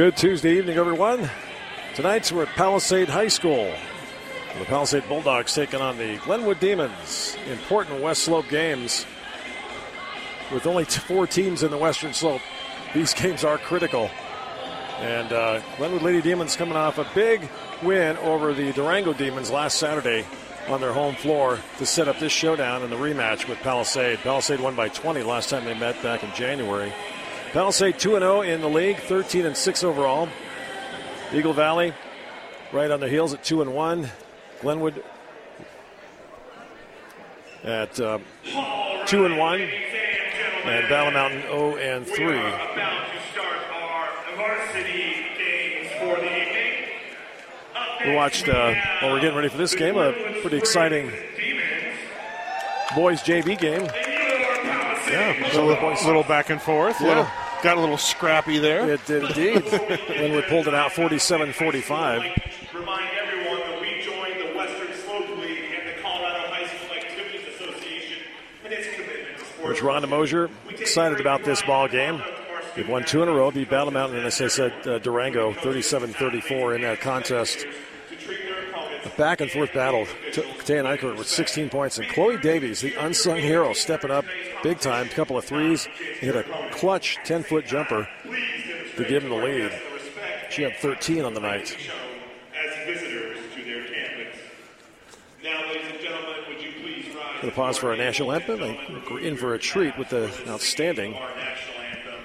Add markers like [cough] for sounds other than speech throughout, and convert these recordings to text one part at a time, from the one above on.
Good Tuesday evening, everyone. Tonight's we're at Palisade High School. The Palisade Bulldogs taking on the Glenwood Demons. Important West Slope games. With only four teams in the Western Slope, these games are critical. And uh, Glenwood Lady Demons coming off a big win over the Durango Demons last Saturday on their home floor to set up this showdown in the rematch with Palisade. Palisade won by 20 last time they met back in January. Palisade 2 0 in the league, 13 and 6 overall. Eagle Valley right on the heels at 2 and 1. Glenwood at uh, 2 and 1. And Battle Mountain 0 and 3. We watched, uh, while we're getting ready for this game, a pretty exciting boys JV game. Yeah, a little, little back and forth. Yeah. Little, got a little scrappy there. It did indeed. when we pulled it out 47 45. Remind everyone that we joined the Western Slope League and the Colorado High School Activities Association and its commitment to sports. Which Rhonda Mosier excited about this ball game. They've won two in a row, beat Battle Mountain, and as I said, uh, Durango 37 34 in that contest. Back and forth battle. Taya Nykirk with 16 points, and Chloe Davies, the unsung hero, stepping up big time. A couple of threes. Hit a clutch 10 foot jumper to give him the lead. She had 13 on the night. Going to pause for our national anthem. We're in for a treat with the outstanding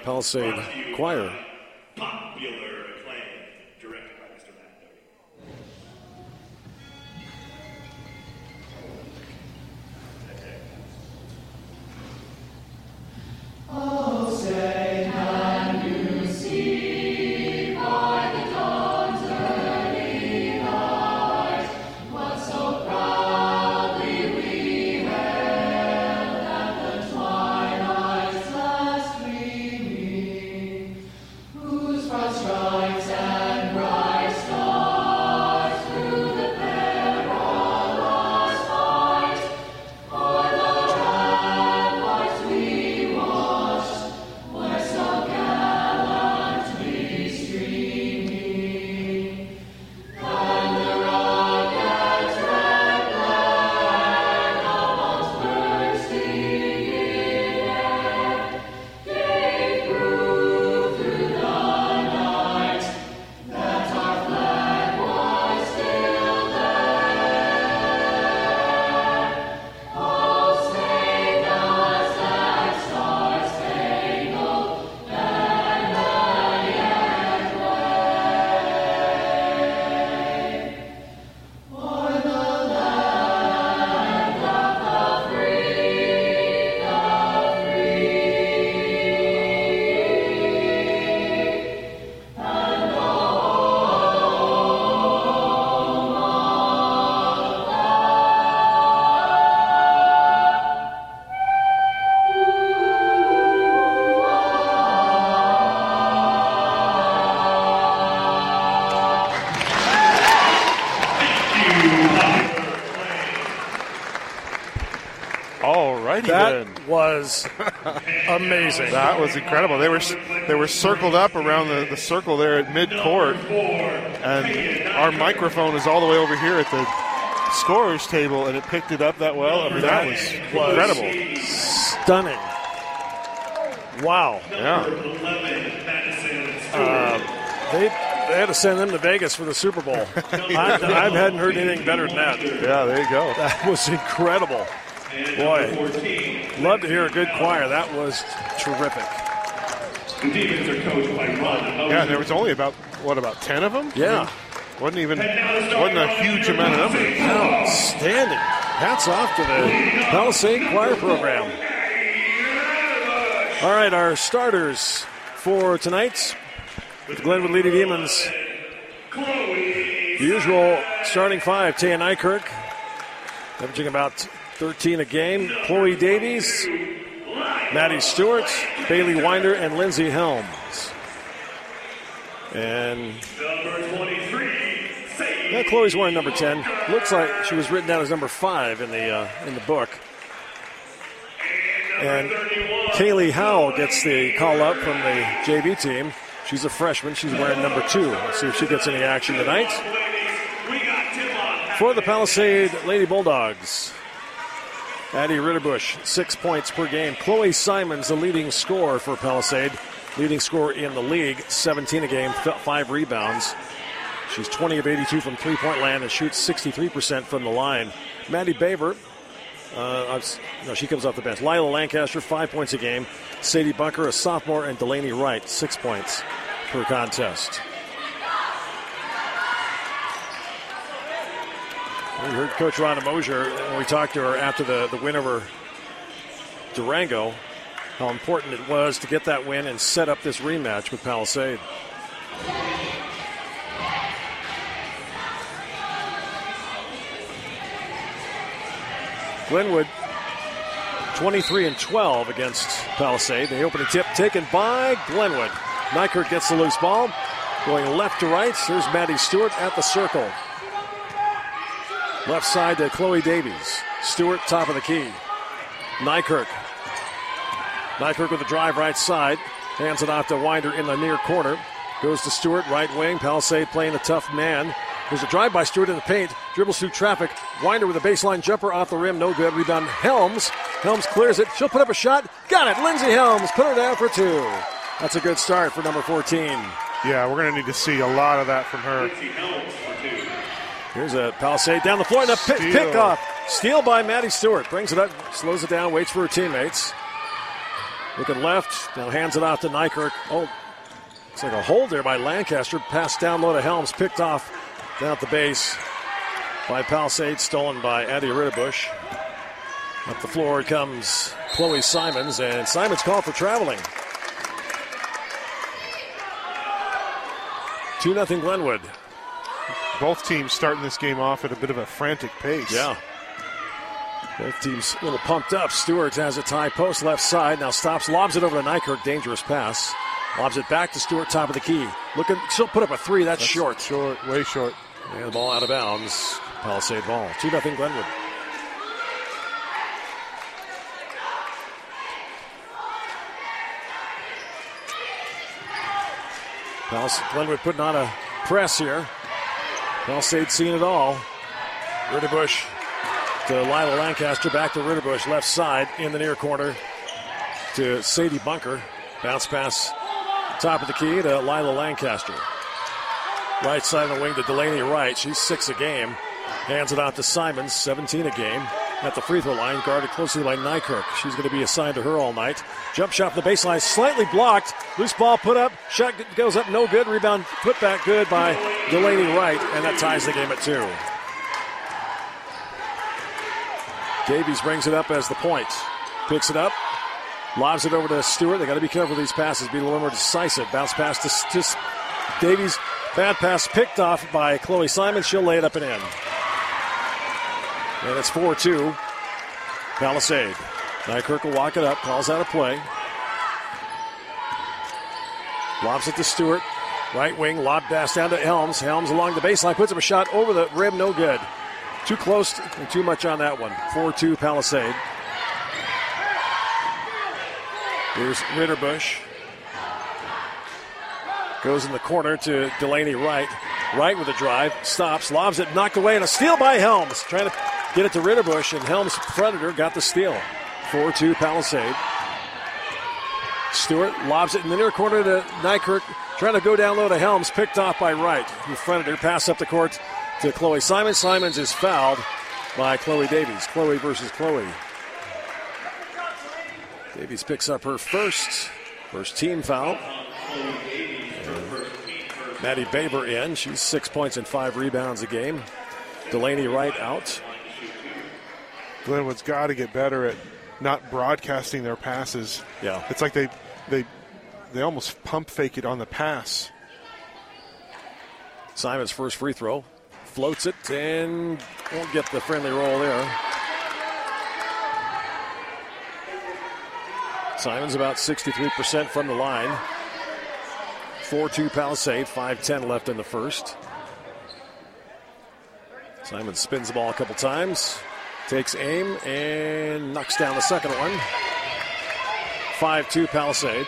Palisade Choir. Oh, say, amazing. That was incredible. They were they were circled up around the, the circle there at mid court, and our microphone is all the way over here at the scorers table, and it picked it up that well. I mean, that was incredible. Stunning. Wow. Yeah, um, They, they had to send them to Vegas for the Super Bowl. [laughs] I, I hadn't heard anything better than that. yeah. There you go. That was incredible. Boy, love to hear a good choir. That was terrific. The Demons are coached by Ron Yeah, there was only about what about ten of them? Yeah. wasn't even wasn't a huge amount of numbers. Outstanding. Hats off to the Palisade Choir Program. All right, our starters for tonight with Glenwood Lady Demons. The usual starting five, Taya Nykirk, averaging about 13 a game. Chloe Davies, Maddie Stewart, Bailey Winder, and Lindsay Helms. And Number 23, Sadie yeah, Chloe's wearing number 10. Looks like she was written down as number five in the uh, in the book. And Kaylee Howell gets the call up from the JV team. She's a freshman. She's wearing number two. Let's see if she gets any action tonight. For the Palisade Lady Bulldogs, Addie Ritterbush, six points per game. Chloe Simons, the leading scorer for Palisade, leading scorer in the league, 17 a game, five rebounds. She's 20 of 82 from three point land and shoots 63% from the line. Maddie Baber, uh, no, she comes off the bench. Lila Lancaster, five points a game. Sadie Bunker, a sophomore, and Delaney Wright, six points per contest. We heard Coach Rhonda Mosier when we talked to her after the, the win over Durango, how important it was to get that win and set up this rematch with Palisade. Glenwood 23 and 12 against Palisade. The opening tip taken by Glenwood. Nykerk gets the loose ball. Going left to right. There's Maddie Stewart at the circle. Left side to Chloe Davies. Stewart, top of the key. Nykerk. Nykerk with the drive right side. Hands it off to Winder in the near corner. Goes to Stewart, right wing. Palisade playing the tough man. There's a drive by Stewart in the paint. Dribbles through traffic. Winder with a baseline jumper off the rim. No good. Rebound Helms. Helms clears it. She'll put up a shot. Got it. Lindsay Helms put her down for two. That's a good start for number 14. Yeah, we're going to need to see a lot of that from her. Here's a Palisade down the floor and a pick, Steal. pick off. Steal by Maddie Stewart. Brings it up, slows it down, waits for her teammates. Looking left, now hands it off to Nykerk. Oh, it's like a hold there by Lancaster. Pass down low to Helms, picked off down at the base by Palisade, stolen by Addie Ritterbush. Up the floor comes Chloe Simons, and Simons called for traveling. 2 0 Glenwood. Both teams starting this game off at a bit of a frantic pace. Yeah. Both teams a little pumped up. Stewart has a tie post left side. Now stops, lobs it over to Nykerk. Dangerous pass. Lobs it back to Stewart, top of the key. Looking, she'll put up a three. That's, short. Short, way short. And the ball out of bounds. Palisade ball. 2 0 Glenwood. Palisade, Glenwood putting on a press here. Palisade seeing it all. Ritterbush to Lila Lancaster. Back to Ritterbush, left side in the near corner to Sadie Bunker. Bounce pass, top of the key to Lila Lancaster. Right side of the wing to Delaney Wright. She's six a game. Hands it out to Simons, 17 a game. At the free throw line, guarded closely by Nykerk. She's going to be assigned to her all night. Jump shot from the baseline, slightly blocked. Loose ball put up. Shot goes up, no good. Rebound put back good by Delaney Wright, and that ties the game at two. Davies brings it up as the point. Picks it up, lobs it over to Stewart. They got to be careful with these passes, be a little more decisive. Bounce pass to just Davies. Bad pass picked off by Chloe Simon. She'll lay it up and in. And it's 4 2. Palisade. Nykerk will walk it up, calls out a play. Lobs it to Stewart. Right wing, lob pass down to Helms. Helms along the baseline, puts up a shot over the rim, no good. Too close and too much on that one. 4 2 Palisade. Here's Ritterbush. Goes in the corner to Delaney Wright. Wright with a drive, stops, lobs it, knocked away, and a steal by Helms. Trying to get it to Ritterbush, and Helms Predator got the steal. 4 2 Palisade. Stewart lobs it in the near corner to Nykerk, trying to go down low to Helms, picked off by Wright, who fronted her, pass up the court to Chloe Simons. Simons is fouled by Chloe Davies. Chloe versus Chloe. Davies picks up her first, first team foul. Maddie Baber in. She's six points and five rebounds a game. Delaney Wright out. Glenwood's got to get better at not broadcasting their passes. Yeah. It's like they they they almost pump fake it on the pass. Simon's first free throw. Floats it and won't get the friendly roll there. Simon's about 63% from the line. 4 2 Palisade, 5 10 left in the first. Simon spins the ball a couple times, takes aim, and knocks down the second one. 5 2 Palisade.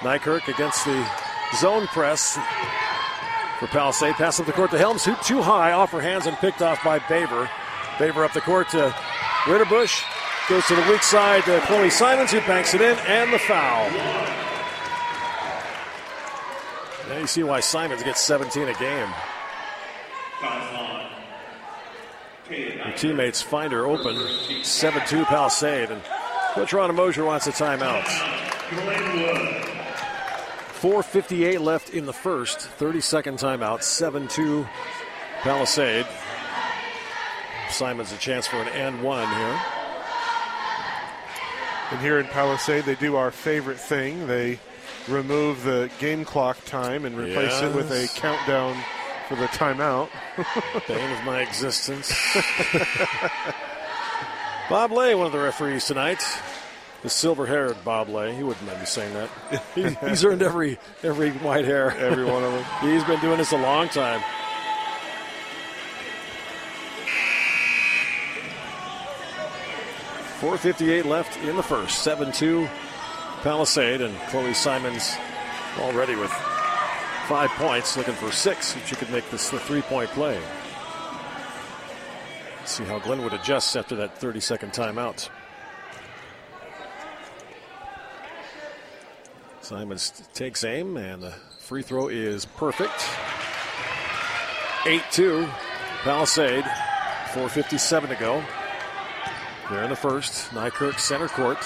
Nykerk against the zone press for Palisade. Pass up the court to Helms. Hoop too high, off her hands and picked off by Baver. Baver up the court to Ritterbush. Goes to the weak side to Chloe Simons, who banks it in, and the foul. Now you see why Simons gets 17 a game. Her teammates find her open. 7 2 Palisade. And Coach Ron Mosier wants a timeout. Glenwood. 4.58 left in the first. 30 second timeout. 7 2 Palisade. Simons a chance for an and one here. And here in Palisade, they do our favorite thing. They remove the game clock time and replace it with a countdown for the timeout. Bane of my existence. [laughs] Bob Lay, one of the referees tonight. The silver-haired Bob Lay. He wouldn't mind me saying that. He, he's earned every every white hair. Every one of them. [laughs] He's been doing this a long time. Four fifty-eight left in the first. Seven-two, Palisade, and Chloe Simons already with five points, looking for six if she could make this the three-point play. See how Glenwood adjusts after that 30-second timeout. Simons takes aim, and the free throw is perfect. 8 2, Palisade. 4.57 to go. There in the first. Nykirk center court.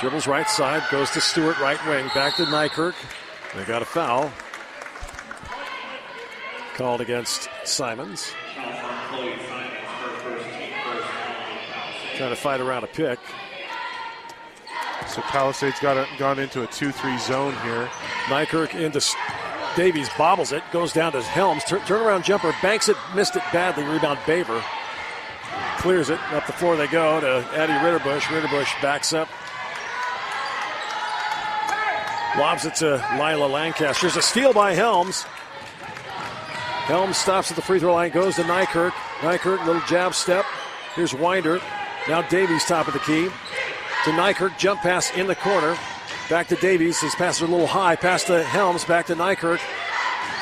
Dribbles right side, goes to Stewart, right wing. Back to Nykirk. They got a foul. Called against Simons. Foul on Chloe Simons, her first team first foul on Palisade. Trying to fight around a pick. So Palisade's got a, gone into a 2 3 zone here. Nykirk into Davies, bobbles it, goes down to Helms. Tur- turnaround jumper, banks it, missed it badly. Rebound Baver. Clears it. Up the floor they go to Addie Ritterbush. Ritterbush backs up. Lobs it to Lila Lancaster. There's a steal by Helms. Helms stops at the free throw line, goes to Nykirk. Nykirk, little jab step. Here's Winder. Now Davies, top of the key. To Nykirk, jump pass in the corner. Back to Davies. His pass is a little high. Pass to Helms. Back to Nykirk.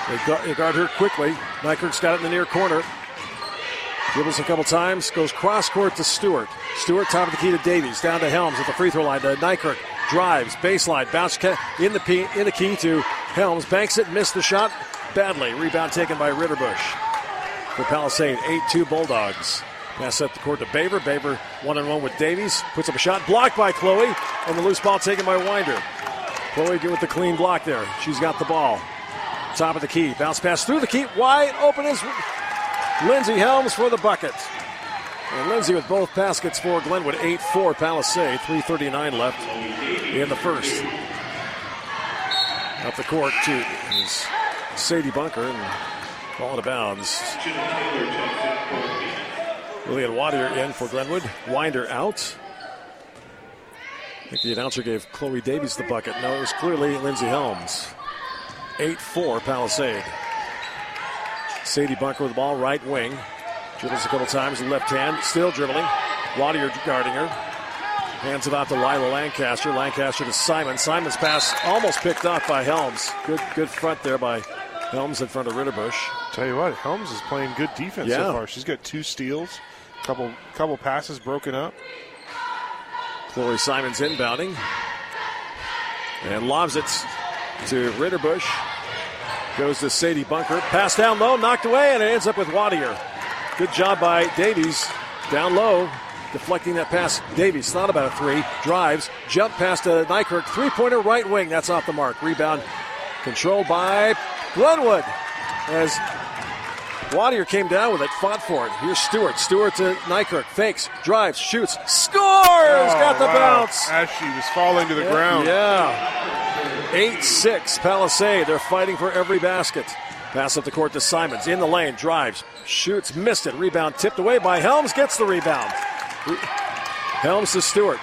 They gu- they guard her quickly. Nykirk's got it in the near corner. Dribbles a couple times. Goes cross court to Stewart. Stewart top of the key to Davies. Down to Helms at the free throw line. To Nykirk. Drives. Baseline. Bounce in the, in the key to Helms. Banks it. Missed the shot badly. Rebound taken by Ritterbush. For Palisade. 8 2 Bulldogs. Pass up the court to Baver. Baver one on one with Davies. Puts up a shot. Blocked by Chloe. And the loose ball taken by Winder. Chloe with the clean block there. She's got the ball. Top of the key. Bounce pass through the key. Wide open is Lindsey Helms for the bucket. And Lindsey with both baskets for Glenwood. 8 4 Palisade. 3.39 left in the first. Up the court to Sadie Bunker and ball out of bounds. Lillian Wadier in for Glenwood. Winder out. I think the announcer gave Chloe Davies the bucket. No, it was clearly Lindsey Helms. 8 4 Palisade. Sadie Bunker with the ball, right wing. Dribbles a couple times, left hand, still dribbling. Wadier guarding her. Hands it off to Lila Lancaster. Lancaster to Simon. Simon's pass almost picked off by Helms. Good good front there by Helms in front of Ritterbush. Tell you what, Helms is playing good defense Yeah. so far. She's got two steals, couple couple passes broken up. Chloe Simons inbounding. And lobs it to Ritterbush. Goes to Sadie Bunker. Pass down low, knocked away, and it ends up with Wadier. Good job by Davies. Down low, deflecting that pass. Davies thought about a three. Drives. Jump past to Nykirk. Three pointer right wing. That's off the mark. Rebound controlled by Glenwood. As Wadier came down with it, fought for it. Here's Stewart. Stewart to Nykirk. Fakes, drives, shoots, scores! Oh, Got the Oh, wow. bounce. As she was falling to the ground. Yeah. 8 6 Palisade. They're fighting for every basket. Pass up the court to Simons. In the lane. Drives. Shoots. Missed it. Rebound tipped away by Helms. Gets the rebound. Helms to Stewart.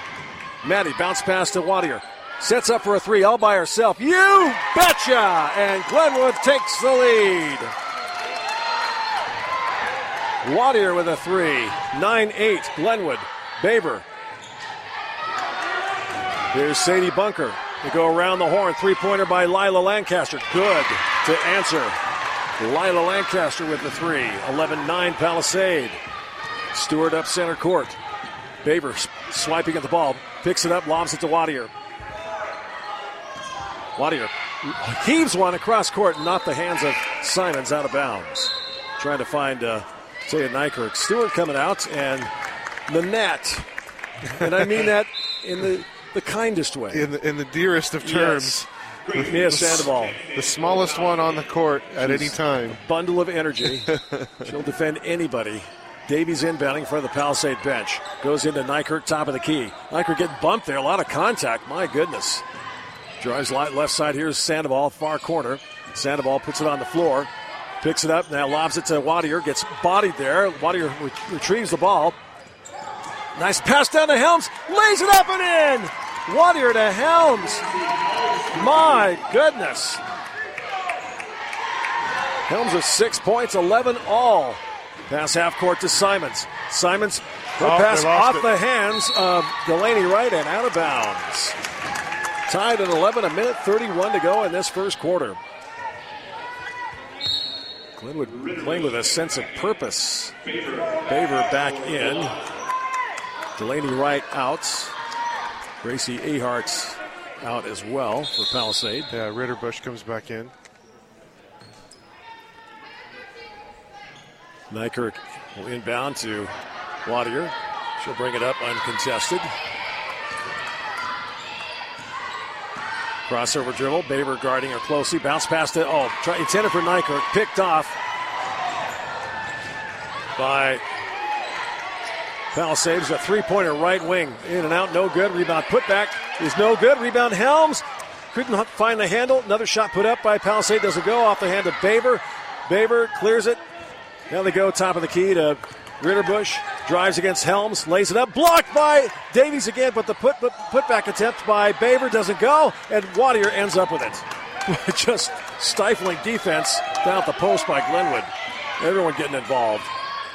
Maddie bounce pass to Wadier. Sets up for a three all by herself. You betcha! And Glenwood takes the lead. Wadier with a three. 9 8. Glenwood. Baber. Here's Sadie Bunker. They go around the horn. Three pointer by Lila Lancaster. Good to answer. Lila Lancaster with the three. 11 9 Palisade. Stewart up center court. Baber swiping at the ball. Picks it up, lobs it to Wadier. Heaves one across court, not the hands of Simons out of bounds. Trying to find uh, Taya Nykirk. Stewart coming out, and the net. And I mean that in the, the kindest way. In the, in the dearest of terms. Yes. Mia Sandoval. The smallest one on the court at any time. Bundle of energy. [laughs] She'll defend anybody. Davies inbounding for the Palisade bench. Goes into Nykirk, top of the key. Nykirk getting bumped there. A lot of contact. My goodness. Drives light left side. Here's Sandoval, far corner. Sandoval puts it on the floor. Picks it up. Now lobs it to Wadier. Gets bodied there. Wadier re- retrieves the ball. Nice pass down to Helms. Lays it up and in. Wadier to Helms. My goodness. Helms with six points, 11 all. Pass half court to Simons. Simons, her Oh, pass off it. the hands of Delaney Wright and out of bounds. Tied at 11, a minute 31 to go in this first quarter. Glenwood playing with a sense of purpose. Baver back in. Delaney Wright out. Gracie Ahart out as well for Palisade. Yeah, Ritterbush comes back in. Nykirk will inbound to Wadier. She'll bring it up uncontested. Crossover dribble. Baber guarding her closely. Bounce past it. Oh, try, intended for Nykirk. Picked off by Palisades. A three pointer right wing. In and out. No good. Rebound put back is no good. Rebound Helms. Couldn't find the handle. Another shot put up by Palisade. Doesn't go off the hand of Baber. Baber clears it. Now they go top of the key to Ritterbush. Drives against Helms, lays it up, blocked by Davies again, but the put, put putback attempt by Baber doesn't go, and Wadier ends up with it. [laughs] Just stifling defense down at the post by Glenwood. Everyone getting involved.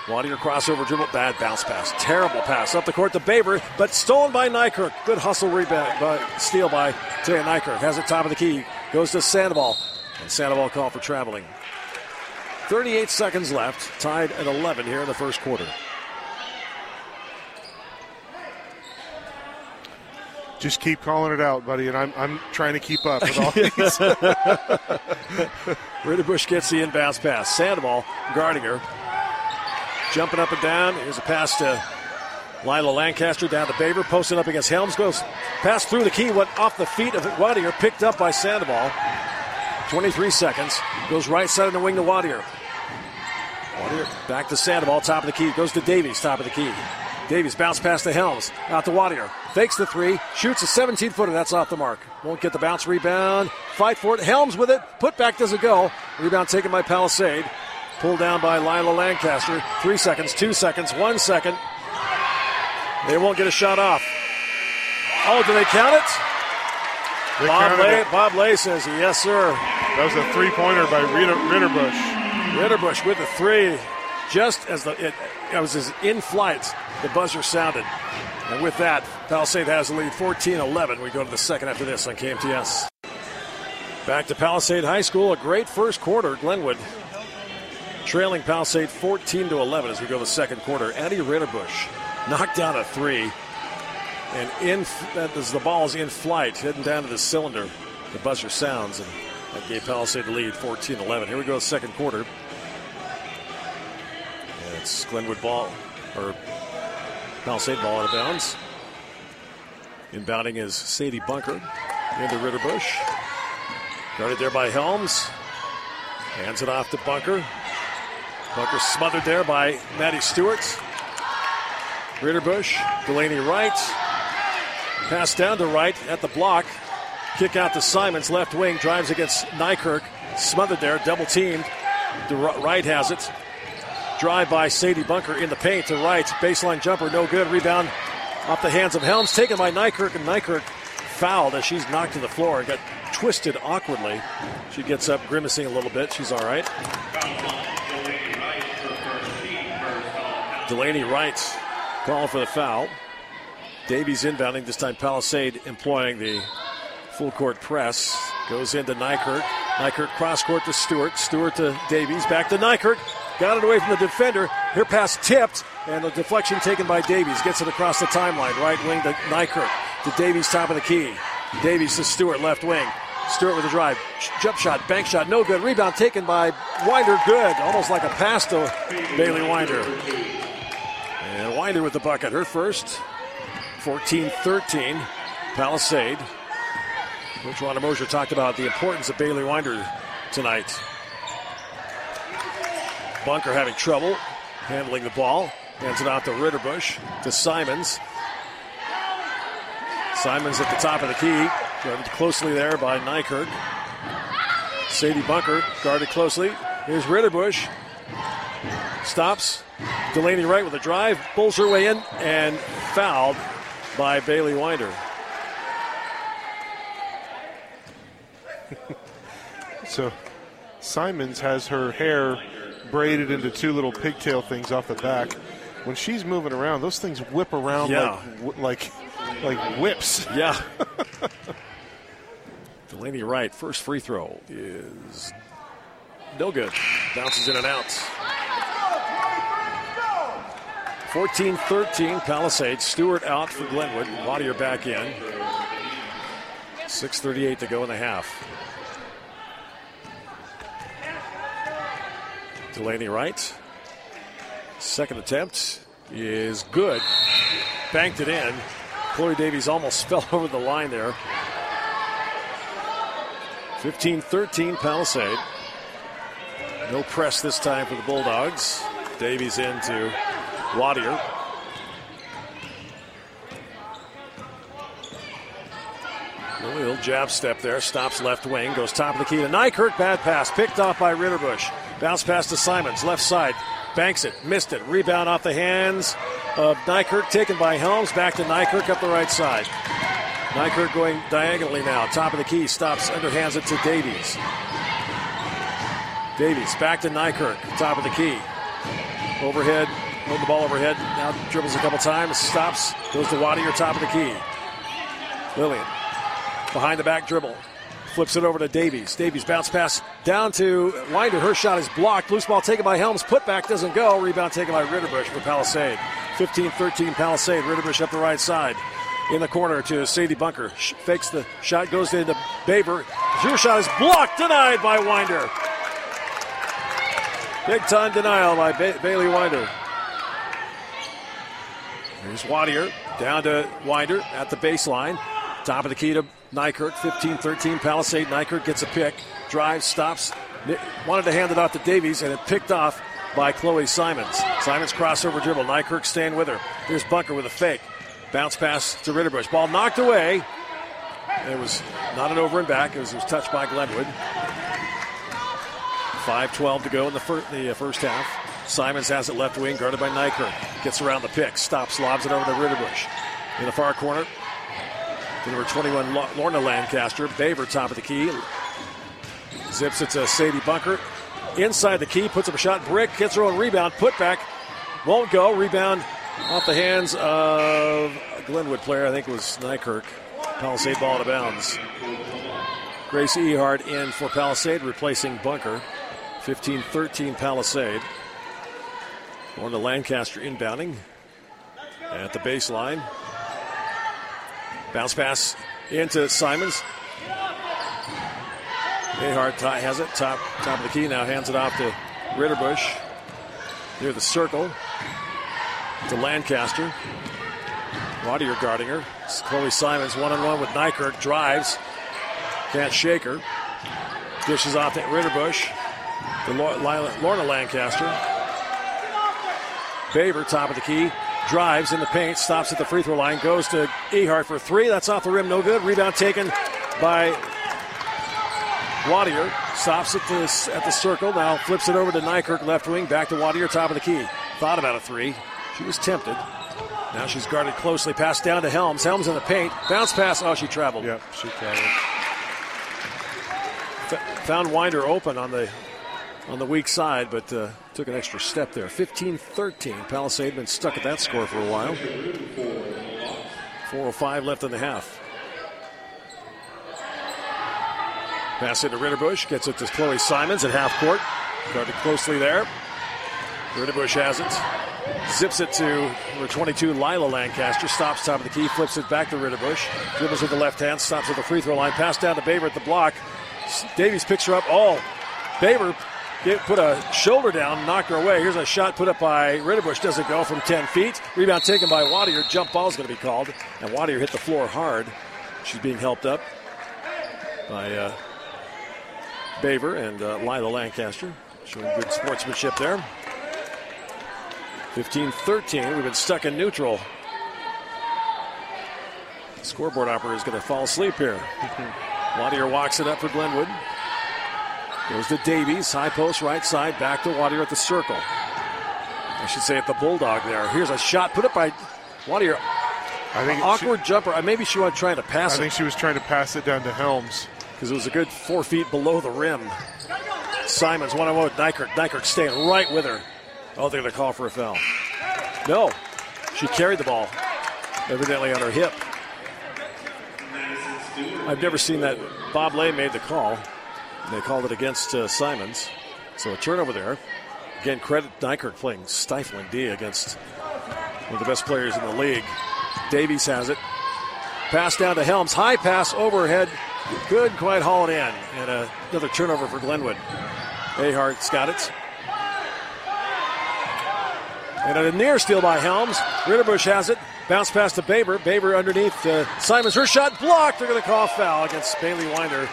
Wadier crossover dribble, bad bounce pass, terrible pass up the court to Baber, but stolen by Nykirk. Good hustle rebound, by, steal by Taya Nykirk. Has it top of the key, goes to Sandoval, and Sandoval called for traveling. 38 seconds left, tied at 11 here in the first quarter. Just keep calling it out, buddy, and I'm, I'm trying to keep up with all [laughs] these. [laughs] Ritterbush gets the inbounds pass. Sandoval guarding her. Jumping up and down. Here's a pass to Lila Lancaster down to Baber. Posted up against Helms. Goes pass through the key. Went off the feet of Wadier. Picked up by Sandoval. 23 seconds. Goes right side of the wing to Wadier. Back to Sandoval. Top of the key. Goes to Davies. Top of the key. Davies bounce past the Helms. Out to Wadier. Fakes the three. Shoots a 17 footer. That's off the mark. Won't get the bounce rebound. Fight for it. Helms with it. Put back doesn't go. Rebound taken by Palisade. Pulled down by Lila Lancaster. Three seconds, two seconds, one second. They won't get a shot off. Oh, do they count it? They Bob Lay, it. Bob Lay says yes, sir. That was a three pointer by Ritter, Ritterbush. Ritterbush with the three, just as the it, it was as in flight, the buzzer sounded. And with that, Palisade has the lead 14 11. We go to the second after this on KMTS. Back to Palisade High School. A great first quarter. Glenwood trailing Palisade 14 to 11 as we go to the second quarter. Addie Ritterbush knocked down a three. And in that as the ball is in flight, heading down to the cylinder, the buzzer sounds, and that gave Palisade the lead 14 11. Here we go, second quarter. It's Glenwood ball, or Palisade ball out of bounds. Inbounding is Sadie Bunker into Ritterbush. Guarded there by Helms. Hands it off to Bunker. Bunker smothered there by Maddie Stewart. Ritterbush, Delaney Wright. Pass down to Wright at the block. Kick out to Simons, left wing, drives against Nykirk. Smothered there, double teamed. Wright has it. Drive by Sadie Bunker in the paint to right. Baseline jumper, no good. Rebound off the hands of Helms, taken by Nykirk, and Nykirk fouled as she's knocked to the floor and got twisted awkwardly. She gets up, grimacing a little bit. She's all right. Delaney Wright calling for the foul. Davies inbounding, this time Palisade employing the Full court press goes into Nykirk. Nykirk cross court to Stewart. Stewart to Davies. Back to Nykirk. Got it away from the defender. Here pass tipped, and the deflection taken by Davies. Gets it across the timeline. Right wing to Nykirk. To Davies, top of the key. Davies to Stewart, left wing. Stewart with a drive. Jump shot, bank shot, no good. Rebound taken by Winder, good. Almost like a pass to Bailey Winder. And Winder with the bucket. Her first. 14 13. Palisade. Coach Ron Mosier talked about the importance of Bailey Winder tonight. Bunker having trouble handling the ball. Hands it out to Ritterbush, to Simons. Simons at the top of the key. Guarded closely there by Nykirk. Sadie Bunker guarded closely. Here's Ritterbush. Stops. Delaney Wright with a drive. Pulls her way in and fouled by Bailey Winder. [laughs] So Simons has her hair braided into two little pigtail things off the back. When she's moving around, those things whip around Yeah. like like like whips. Yeah. [laughs] Delaney Wright, first free throw is no good. Bounces in and out. 14 13, Palisades. Stewart out for Glenwood. Wadier back in. 6.38 to go in the half. Delaney Wright. Second attempt is good. Banked it in. Chloe Davies almost [laughs] fell over the line there. 15 13 Palisade. No press this time for the Bulldogs. Davies into Wadier. Little jab step there. Stops left wing. Goes top of the key to Nykirk. Bad pass. Picked off by Ritterbush. Bounce pass to Simons. Left side. Banks it. Missed it. Rebound off the hands of Nykirk. Taken by Helms. Back to Nykirk up the right side. Nykirk going diagonally now. Top of the key. Stops. Underhands it to Davies. Davies back to Nykirk. Top of the key. Overhead. Hold the ball overhead. Now dribbles a couple times. Stops. Goes to Wadier. Top of the key. Lillian. Behind the back dribble. Flips it over to Davies. Davies bounce pass down to Winder. Her shot is blocked. Loose ball taken by Helms. Putback doesn't go. Rebound taken by Ritterbush for Palisade. 15 13 Palisade. Ritterbush up the right side. In the corner to Sadie Bunker. Fakes the shot, goes into Baber. Her shot is blocked. Denied by Winder. Big time denial by ba- Bailey Winder. Here's Wadier down to Winder at the baseline. Top of the key to Nykirk, 15 13. Palisade. Nykirk gets a pick, drives, stops. Wanted to hand it off to Davies, and it picked off by Chloe Simons. Simons crossover dribble. Nykirk staying with her. Here's Bunker with a fake. Bounce pass to Ritterbush. Ball knocked away. It was not an over and back. It was, it was touched by Glenwood. 5-12 to go in the, fir- the uh, first half. Simons has it left wing, guarded by Nykirk. Gets around the pick, stops, lobs it over to Ritterbush. In the far corner, number 21, Lorna Lancaster. Baver, top of the key. Zips it to Sadie Bunker. Inside the key, puts up a shot, brick, gets her own rebound, put back, won't go. Rebound off the hands of a Glenwood player, I think it was Nykirk. Palisade ball out of bounds. Grace Ehart in for Palisade, replacing Bunker. 15 13 Palisade. To Lancaster inbounding at the baseline. Bounce pass into Simons. Ahart has it, top top of the key now, hands it off to Ritterbush. Near the circle to Lancaster. Wadier guarding her. It's Chloe Simons one on one with Nykirk. Drives. Can't shake her. Dishes off to Ritterbush. To Lorna Lancaster. Favor top of the key. Drives in the paint. Stops at the free throw line. Goes to Ehart for three. That's off the rim. No good. Rebound taken by Wadier. Stops at the, at the circle. Now flips it over to Nykirk, left wing. Back to Wadier, top of the key. Thought about a three. She was tempted. Now she's guarded closely. Pass down to Helms. Helms in the paint. Bounce pass. Oh, she traveled. Yep, she traveled. F- found Winder open on the on the weak side, but uh, took an extra step there. 15-13. Palisade been stuck at that score for a while. 4:05 left in the half. Pass it to Ritterbush. Gets it to Chloe Simons at half court. Guarded closely there. Ritterbush has it. Zips it to number 22, Lila Lancaster. Stops top of the key. Flips it back to Ritterbush. Dribbles with the left hand. Stops at the free throw line. Pass down to Baber at the block. Davies picks her up. Oh, Baber get, put a shoulder down, knocked her away. Here's a shot put up by Ritterbush. Doesn't go from 10 feet. Rebound taken by Wadier. Jump ball is going to be called. And Wadier hit the floor hard. She's being helped up by uh, Baver and uh, Lila Lancaster. Showing good sportsmanship there. 15 13. We've been stuck in neutral. Scoreboard operator is going to fall asleep here. [laughs] Wadier walks it up for Glenwood. Goes to Davies, high post right side, back to Wadier at the circle. I should say at the Bulldog there. Here's a shot put up by Wadier. I think Awkward jumper. Uh, Maybe she was trying to pass I it I think she was trying to pass it down to Helms. because it was a good four feet below the rim. Simons one on one with Nykirk. Nykirk staying right with her. Oh, they're going to call for a foul. No, she carried the ball, evidently on her hip. I've never seen that. Bob Lay made the call. They called it against uh, Simons. So a turnover there. Again, credit Nykirk playing stifling D against one of the best players in the league. Davies has it. Pass down to Helms. High pass overhead. Couldn't quite haul it in. And uh, another turnover for Glenwood. Ahart's got it. And a near steal by Helms. Ritterbush has it. Bounce pass to Baber. Baber underneath uh, Simons. Her shot blocked. They're going to call foul against Bailey Winder,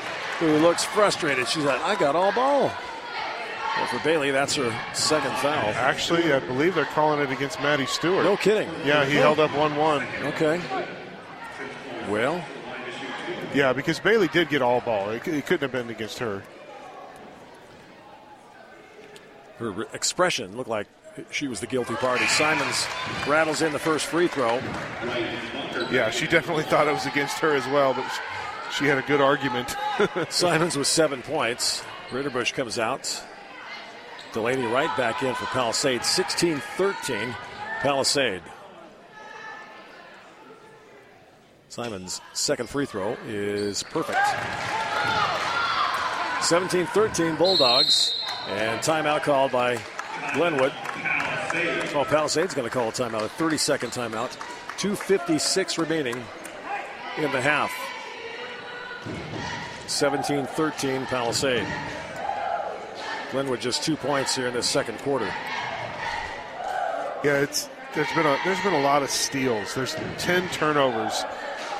who looks frustrated. She's like, I got all ball. Well, for Bailey, that's her second foul. Actually, I believe they're calling it against Maddie Stewart. No kidding. Yeah, he held up 1 1. Okay. Well, Yeah, because Bailey did get all ball. It, it couldn't have been against her. her re- expression looked like she was the guilty party. Simons rattles in the first free throw. Yeah, she definitely thought it was against her as well, but she had a good argument. [laughs] Simons with seven points. Ritterbush comes out. Delaney Wright back in for Palisade. 16 13. Palisade. Simons' second free throw is perfect. 17 13 Bulldogs. And timeout called by Glenwood. Oh, Palisade's going to call a timeout, a 30 second timeout. 2.56 remaining in the half. 17 13 Palisade. Glenwood just two points here in this second quarter. yeah, it's there's been a there's been a lot of steals. There's 10 turnovers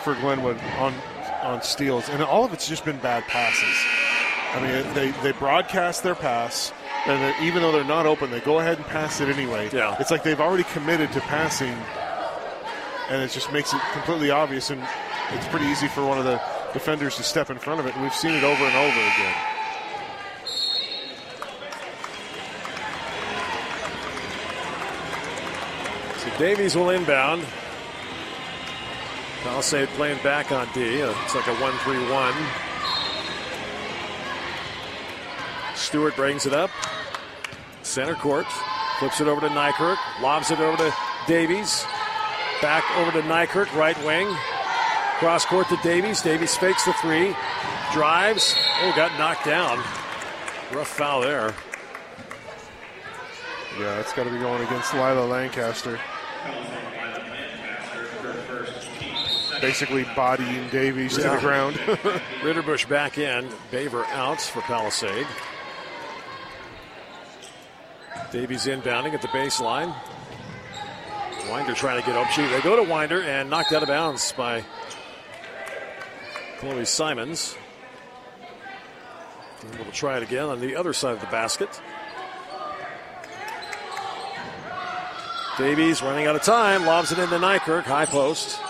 for Glenwood on on steals, and all of it's just been bad passes. I mean, they they broadcast their pass, and even though they're not open, they go ahead and pass it anyway. Yeah. it's like they've already committed to passing, and it just makes it completely obvious, and it's pretty easy for one of the defenders to step in front of it. And we've seen it over and over again. So Davies will inbound. Palisade playing back on D. It's like a 1 3 1. Stewart brings it up. Center court. Flips it over to Nykirk. Lobs it over to Davies. Back over to Nykirk, right wing. Cross court to Davies. Davies fakes the three. Drives. Oh, got knocked down. Rough foul there. Yeah, that's got to be going against Lila Lancaster. Basically bodying Davies to the ground. [laughs] Ritterbush back in. Baver out for Palisade. Davies inbounding at the baseline. Winder trying to get up. She, they go to Winder and knocked out of bounds by Chloe Simons. We'll try it again on the other side of the basket. Davies running out of time, lobs it into Nykirk, high post.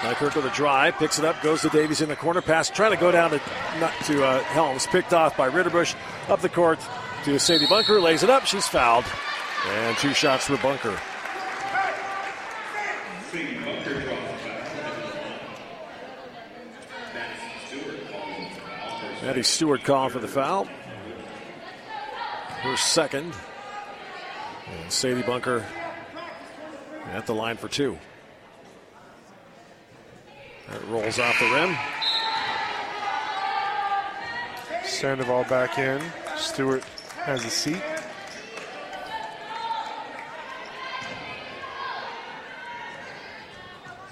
Nykirk with a drive, picks it up, goes to Davies in the corner, pass, trying to go down to, not to uh, Helms, picked off by Ritterbush, up the court to Sadie Bunker, lays it up, she's fouled. And two shots for Bunker. Maddie Stewart calling for the foul. Her second. And Sadie Bunker at the line for two. That rolls off the rim. Sandoval back in. Stewart has a seat.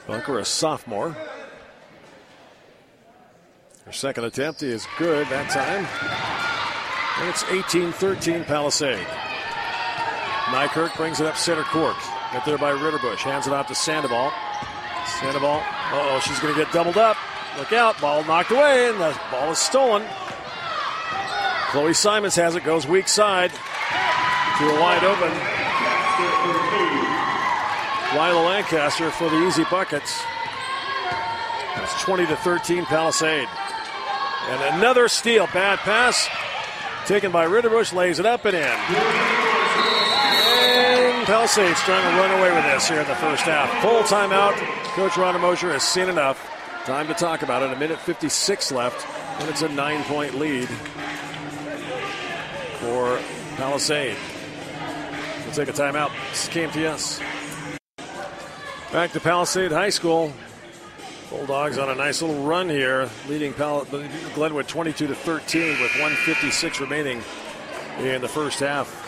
Bunker, a sophomore. Second attempt is good that time. And it's 18 13 Palisade. Nykirk brings it up center court. Get there by Ritterbush. Hands it off to Sandoval. Sandoval. Oh, she's going to get doubled up. Look out. Ball knocked away, and the ball is stolen. Chloe Simons has it, goes weak side to a wide open. Lila Lancaster for the easy buckets. It's 20 to 13 Palisade. And another steal. Bad pass. Taken by Ritterbush, lays it up and in. And Palisade's trying to run away with this here in the first half. Full timeout. Coach Rhonda Mosher has seen enough. Time to talk about it. A minute 56 left, and it's a nine point lead for Palisade. We'll take a timeout. This is KMTS. Back to Palisade High School. Bulldogs on a nice little run here, leading Glenwood 22 to 13 with 156 remaining in the first half.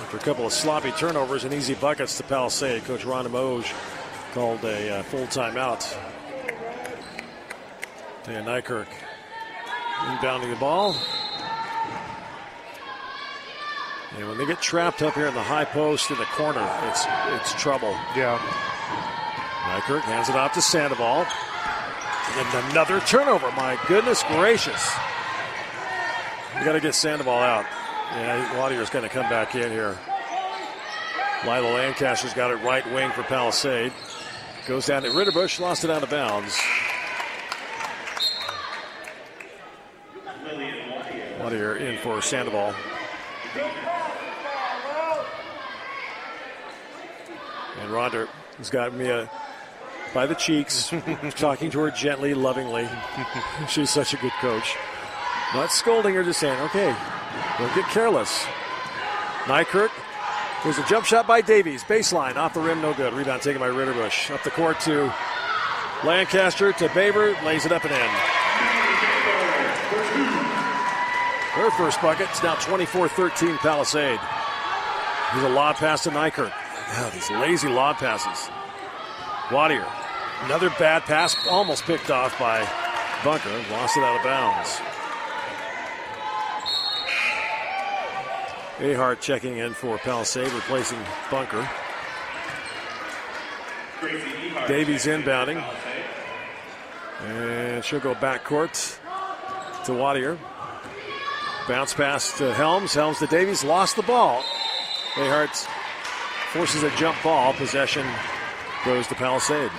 After a couple of sloppy turnovers and easy buckets to Palisade, Coach Ron Moj called a uh, full timeout. Dan Nykirk inbounding the ball. And when they get trapped up here in the high post in the corner, it's it's trouble. Yeah. Nykirk hands it off to Sandoval. And another turnover. My goodness gracious. You got to get Sandoval out. Yeah, Wadier's going to come back in here. Lila Lancaster's got it right wing for Palisade. Goes down to Ritterbush, lost it out of bounds. Wadier in for Sandoval. And Rhonda has got Mia by the cheeks, [laughs] talking to her gently, lovingly. She's such a good coach. Not scolding her, just saying, okay, don't get careless. Nykirk. There's a jump shot by Davies. Baseline, off the rim, no good. Rebound taken by Ritterbush. Up the court to Lancaster to Baber, lays it up and in. Her first bucket. It's now 24 13 Palisade. Here's a lob pass to Nykirk. Yeah, these lazy lob passes. Wadier. Another bad pass, almost picked off by Bunker. Lost it out of bounds. Ahart checking in for Palisade, replacing Bunker. Davies inbounding. And she'll go back court to Wadier. Bounce pass to Helms. Helms to Davies. Lost the ball. Ahart forces a jump ball. Possession goes to Palisade.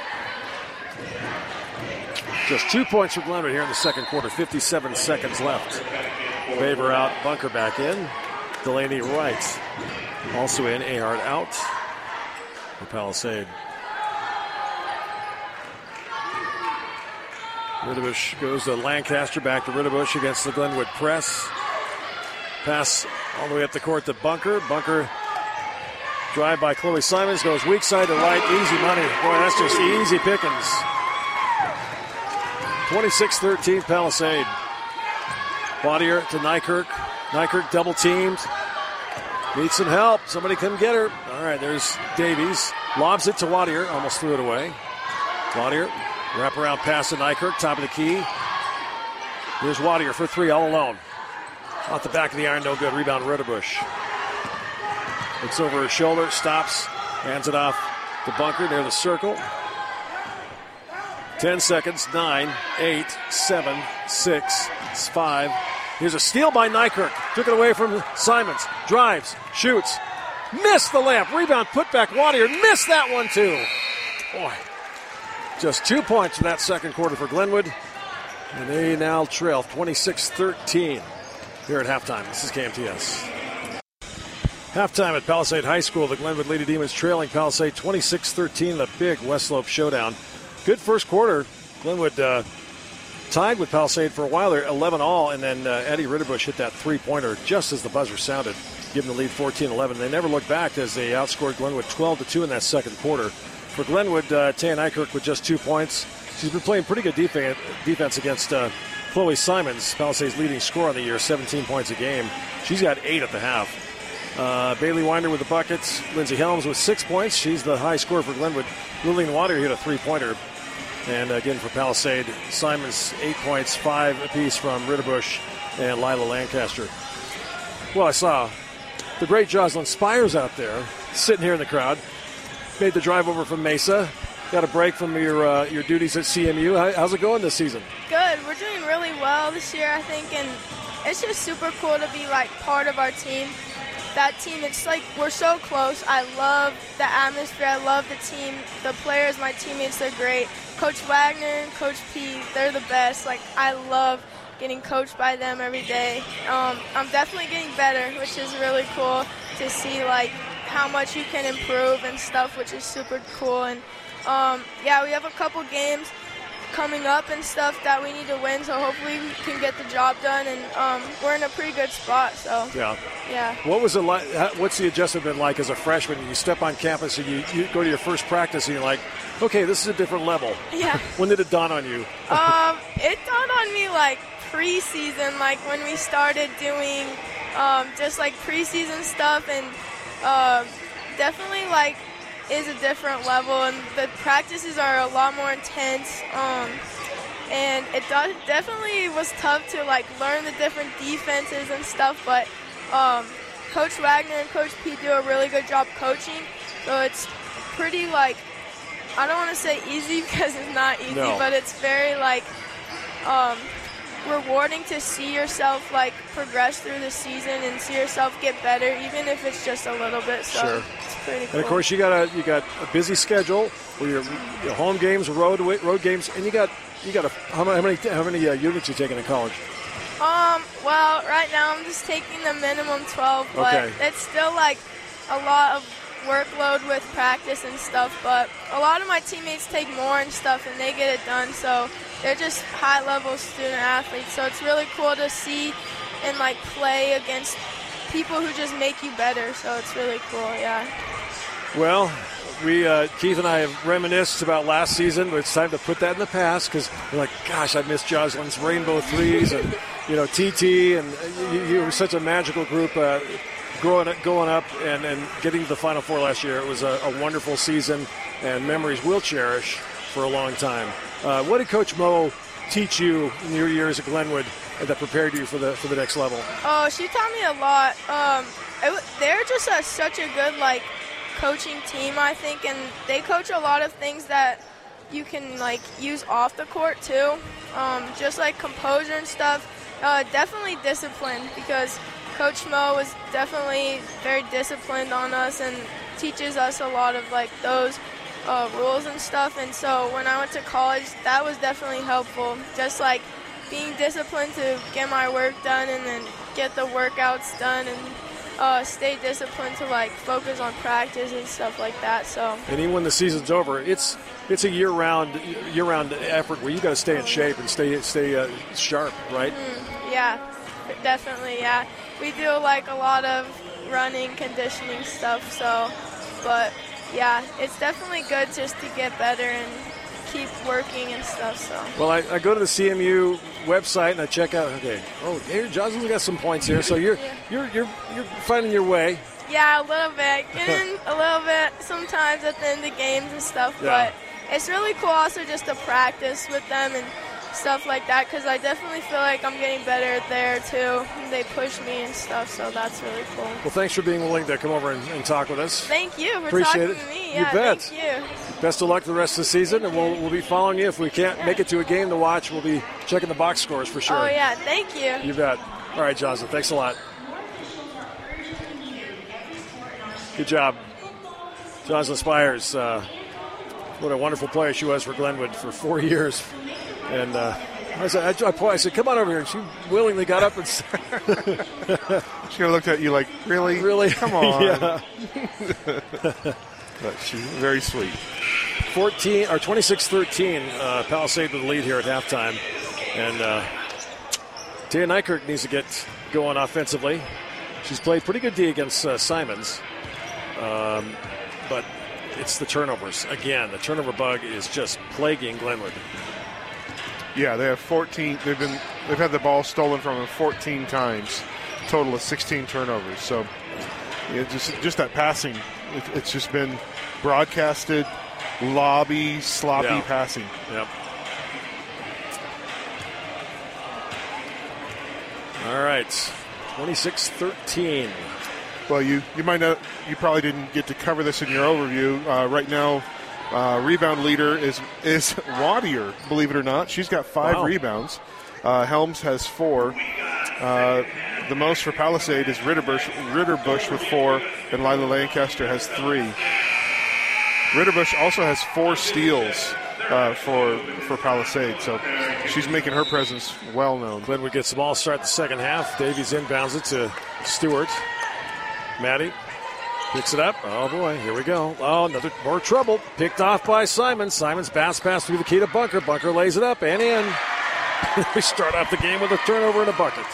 Just two points for Glenwood here in the second quarter. 57 seconds left. Baber out. Bunker back in. Delaney Wright. Also in. Ahart out for Palisade. Ritterbush goes to Lancaster, back to Ritterbush against the Glenwood press. Pass all the way up the court to Bunker. Bunker drive by Chloe Simons goes weak side to Wright. Easy money. Boy, that's just easy pickings. 26 13 Palisade. Wadier to Nykirk. Nykirk double teamed. Needs some help. Somebody come get her. All right, there's Davies. Lobs it to Wadier. Almost threw it away. Wadier. Wraparound pass to Nykirk. Top of the key. Here's Wadier for three all alone. Off the back of the iron, no good. Rebound, Ritterbush. Looks over her shoulder, stops, hands it off to Bunker near the circle. 10 seconds, 9, 8, 7, 6, 5. Here's a steal by Nykirk. Took it away from Simons. Drives, shoots, missed the layup. Rebound, put back Wadier. Missed that one too. Boy, just two points in that second quarter for Glenwood. And they now trail 26 13 here at halftime. This is KMTS. Halftime at Palisade High School, the Glenwood Lady Demons trailing Palisade 26 13 in the big West Slope showdown. Good first quarter. Glenwood uh, tied with Palisade for a while there, 11 all, and then uh, Eddie Ritterbush hit that three pointer just as the buzzer sounded, giving the lead 14 11. They never looked back as they outscored Glenwood 12 2 in that second quarter. For Glenwood, uh, Taya Nykirk with just two points. She's been playing pretty good defense, defense against uh, Chloe Simons, Palisade's leading scorer on the year, 17 points a game. She's got eight at the half. Uh, Bailey Winder with the buckets. Lindsay Helms with six points. She's the high scorer for Glenwood. Lillian Wadier hit a three pointer. And again for Palisade, Simons eight points, five apiece from Ritterbush and Lila Lancaster. Well, I saw the great Jocelyn Spires out there sitting here in the crowd. Made the drive over from Mesa. Got a break from your uh, your duties at CMU. How, how's it going this season? Good. We're doing really well this year, I think, and it's just super cool to be like part of our team. That team, it's like we're so close. I love the atmosphere. I love the team, the players, my teammates. They're great. Coach Wagner Coach P, they're the best. Like I love getting coached by them every day. Um, I'm definitely getting better, which is really cool to see like how much you can improve and stuff, which is super cool. And um, yeah, we have a couple games coming up and stuff that we need to win, so hopefully we can get the job done. And um, we're in a pretty good spot, so Yeah. yeah. What was it like? What's the adjustment been like as a freshman? You step on campus and you, you go to your first practice and you're like, okay, this is a different level. Yeah. [laughs] When did it dawn on you? [laughs] um, it dawned on me like preseason, like when we started doing um, just like preseason stuff, and uh, definitely like is a different level, and the practices are a lot more intense. Um, and it does, definitely was tough to like learn the different defenses and stuff, but um, Coach Wagner and Coach P do a really good job coaching, so it's pretty like I don't want to say easy [laughs] because it's not easy, No. but it's very like um, rewarding to see yourself like progress through the season and see yourself get better, even if it's just a little bit. So Sure. it's pretty cool. And of course, you got a you got a busy schedule where your, your home games, road road games, and you got you got a how many how many, how many uh, units you taking in college? Um, well, right now I'm just taking the minimum 12, but Okay. it's still like a lot of workload with practice and stuff. But a lot of my teammates take more and stuff, and they get it done. So they're just high level student athletes. So it's really cool to see and like play against people who just make you better. So it's really cool, yeah. Well, we uh, Keith and I have reminisced about last season, but it's time to put that in the past because we're like, gosh, I miss Jocelyn's rainbow threes and you know TT, and you, you were such a magical group. Uh, growing up, going up and, and getting to the Final Four last year, it was a, a wonderful season and memories we'll cherish for a long time. Uh, what did Coach Mo teach you in your years at Glenwood that prepared you for the for the next level? Oh, she taught me a lot. Um, it, they're just a, such a good like coaching team, I think, and they coach a lot of things that you can like use off the court too. Um, just like composure and stuff. Uh, definitely discipline because Coach Mo was definitely very disciplined on us and teaches us a lot of like those uh, rules and stuff. And so when I went to college, that was definitely helpful. Just like being disciplined to get my work done and then get the workouts done and uh, stay disciplined to like focus on practice and stuff like that. So And even when the season's over, it's it's a year-round year-round effort where you got to stay in shape and stay stay uh, sharp, right? yeah, definitely, yeah. We do like a lot of running, conditioning stuff. So, but yeah, it's definitely good just to get better and keep working and stuff. So. Well, I, I go to the CMU website and I check out. Okay, oh, here Jocelyn's got some points here, so you're you're you're you're finding your way. Yeah, a little bit. Getting [laughs] a little bit sometimes at the end of games and stuff, Yeah. but it's really cool also just to practice with them and stuff like that because I definitely feel like I'm getting better there too. They push me and stuff, so that's really cool. Well, thanks for being willing to come over and, and talk with us. Thank you for Appreciate talking it. to me. You Yeah, bet. thank you. Best of luck the rest of the season, and we'll we'll be following you. If we can't make it to a game to watch, we'll be checking the box scores for sure. Oh yeah, thank you. You bet. All right, Jocelyn. Thanks a lot. Good job, Jocelyn Spires. Uh, what a wonderful player she was for Glenwood for four years. And uh, I said, I, I, I said, come on over here. And she willingly got up and [laughs] said, She looked at you like, really? really? Come on. [laughs] yeah. [laughs] But she's very sweet. 14 or 26-13 uh, Palisade with the lead here at halftime, and uh, Taya Nykirk needs to get going offensively. She's played pretty good D against uh, Simons, um, but it's the turnovers again. The turnover bug is just plaguing Glenwood. Yeah, they have 14. They've been they've had the ball stolen from them 14 times, total of 16 turnovers. So yeah, just just that passing, it, it's just been broadcasted, lobby, sloppy Yeah. passing. Yep. All right. 26 13. Well, you you might not, you probably didn't get to cover this in your overview. Uh, right now, uh, rebound leader is is [laughs] Wadier. Believe it or not, she's got five Wow. rebounds. Uh, Helms has four. Uh, the most for Palisade is Ritterbush, Ritterbush with four, and Lila Lancaster has three. Ritterbush also has four steals uh, for for Palisade, so she's making her presence well known. Glenwood gets the ball, start the second half. Davies inbounds it to Stewart. Maddie picks it up. Oh boy, here we go. Oh, another more trouble. Picked off by Simon. Simon's pass pass through the key to Bunker. Bunker lays it up and in. [laughs] we start off the game with a turnover and a bucket.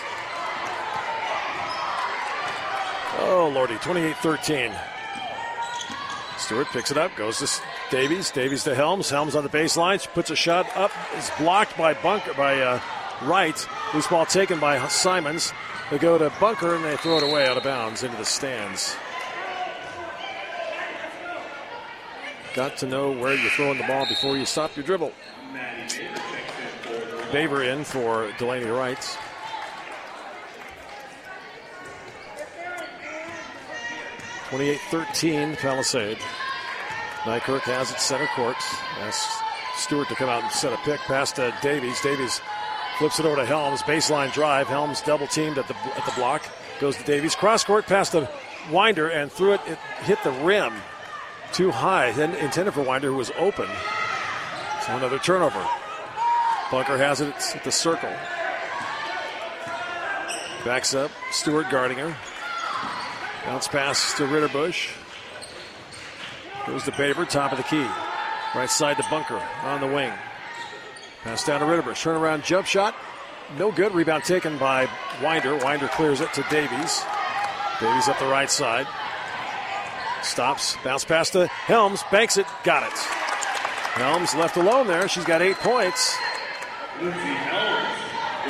Oh lordy, 28-13. Stewart picks it up, goes to Davies. Davies to Helms. Helms on the baseline. She puts a shot up. Is blocked by Bunker by uh, Wright. Loose ball taken by Simons. They go to Bunker and they throw it away out of bounds into the stands. Got to know where you're throwing the ball before you stop your dribble. Baber in for Delaney Wright. Twenty-eight thirteen Palisade. Nykirk has it center court. Asks Stewart to come out and set a pick past to Davies. Davies flips it over to Helms. Baseline drive. Helms double teamed at the at the block. Goes to Davies. Cross court past the Winder and threw it. It hit the rim too high. Then intended for Winder, who was open. So another turnover. Bunker has it at the circle. Backs up. Stewart guarding her. Bounce pass to Ritterbush. Goes to Baber, top of the key. Right side to Bunker on the wing. Pass down to Ritterbush. Turnaround jump shot. No good. Rebound taken by Winder. Winder clears it to Davies. Davies up the right side. Stops. Bounce pass to Helms. Banks it. Got it. Helms left alone there. She's got eight points.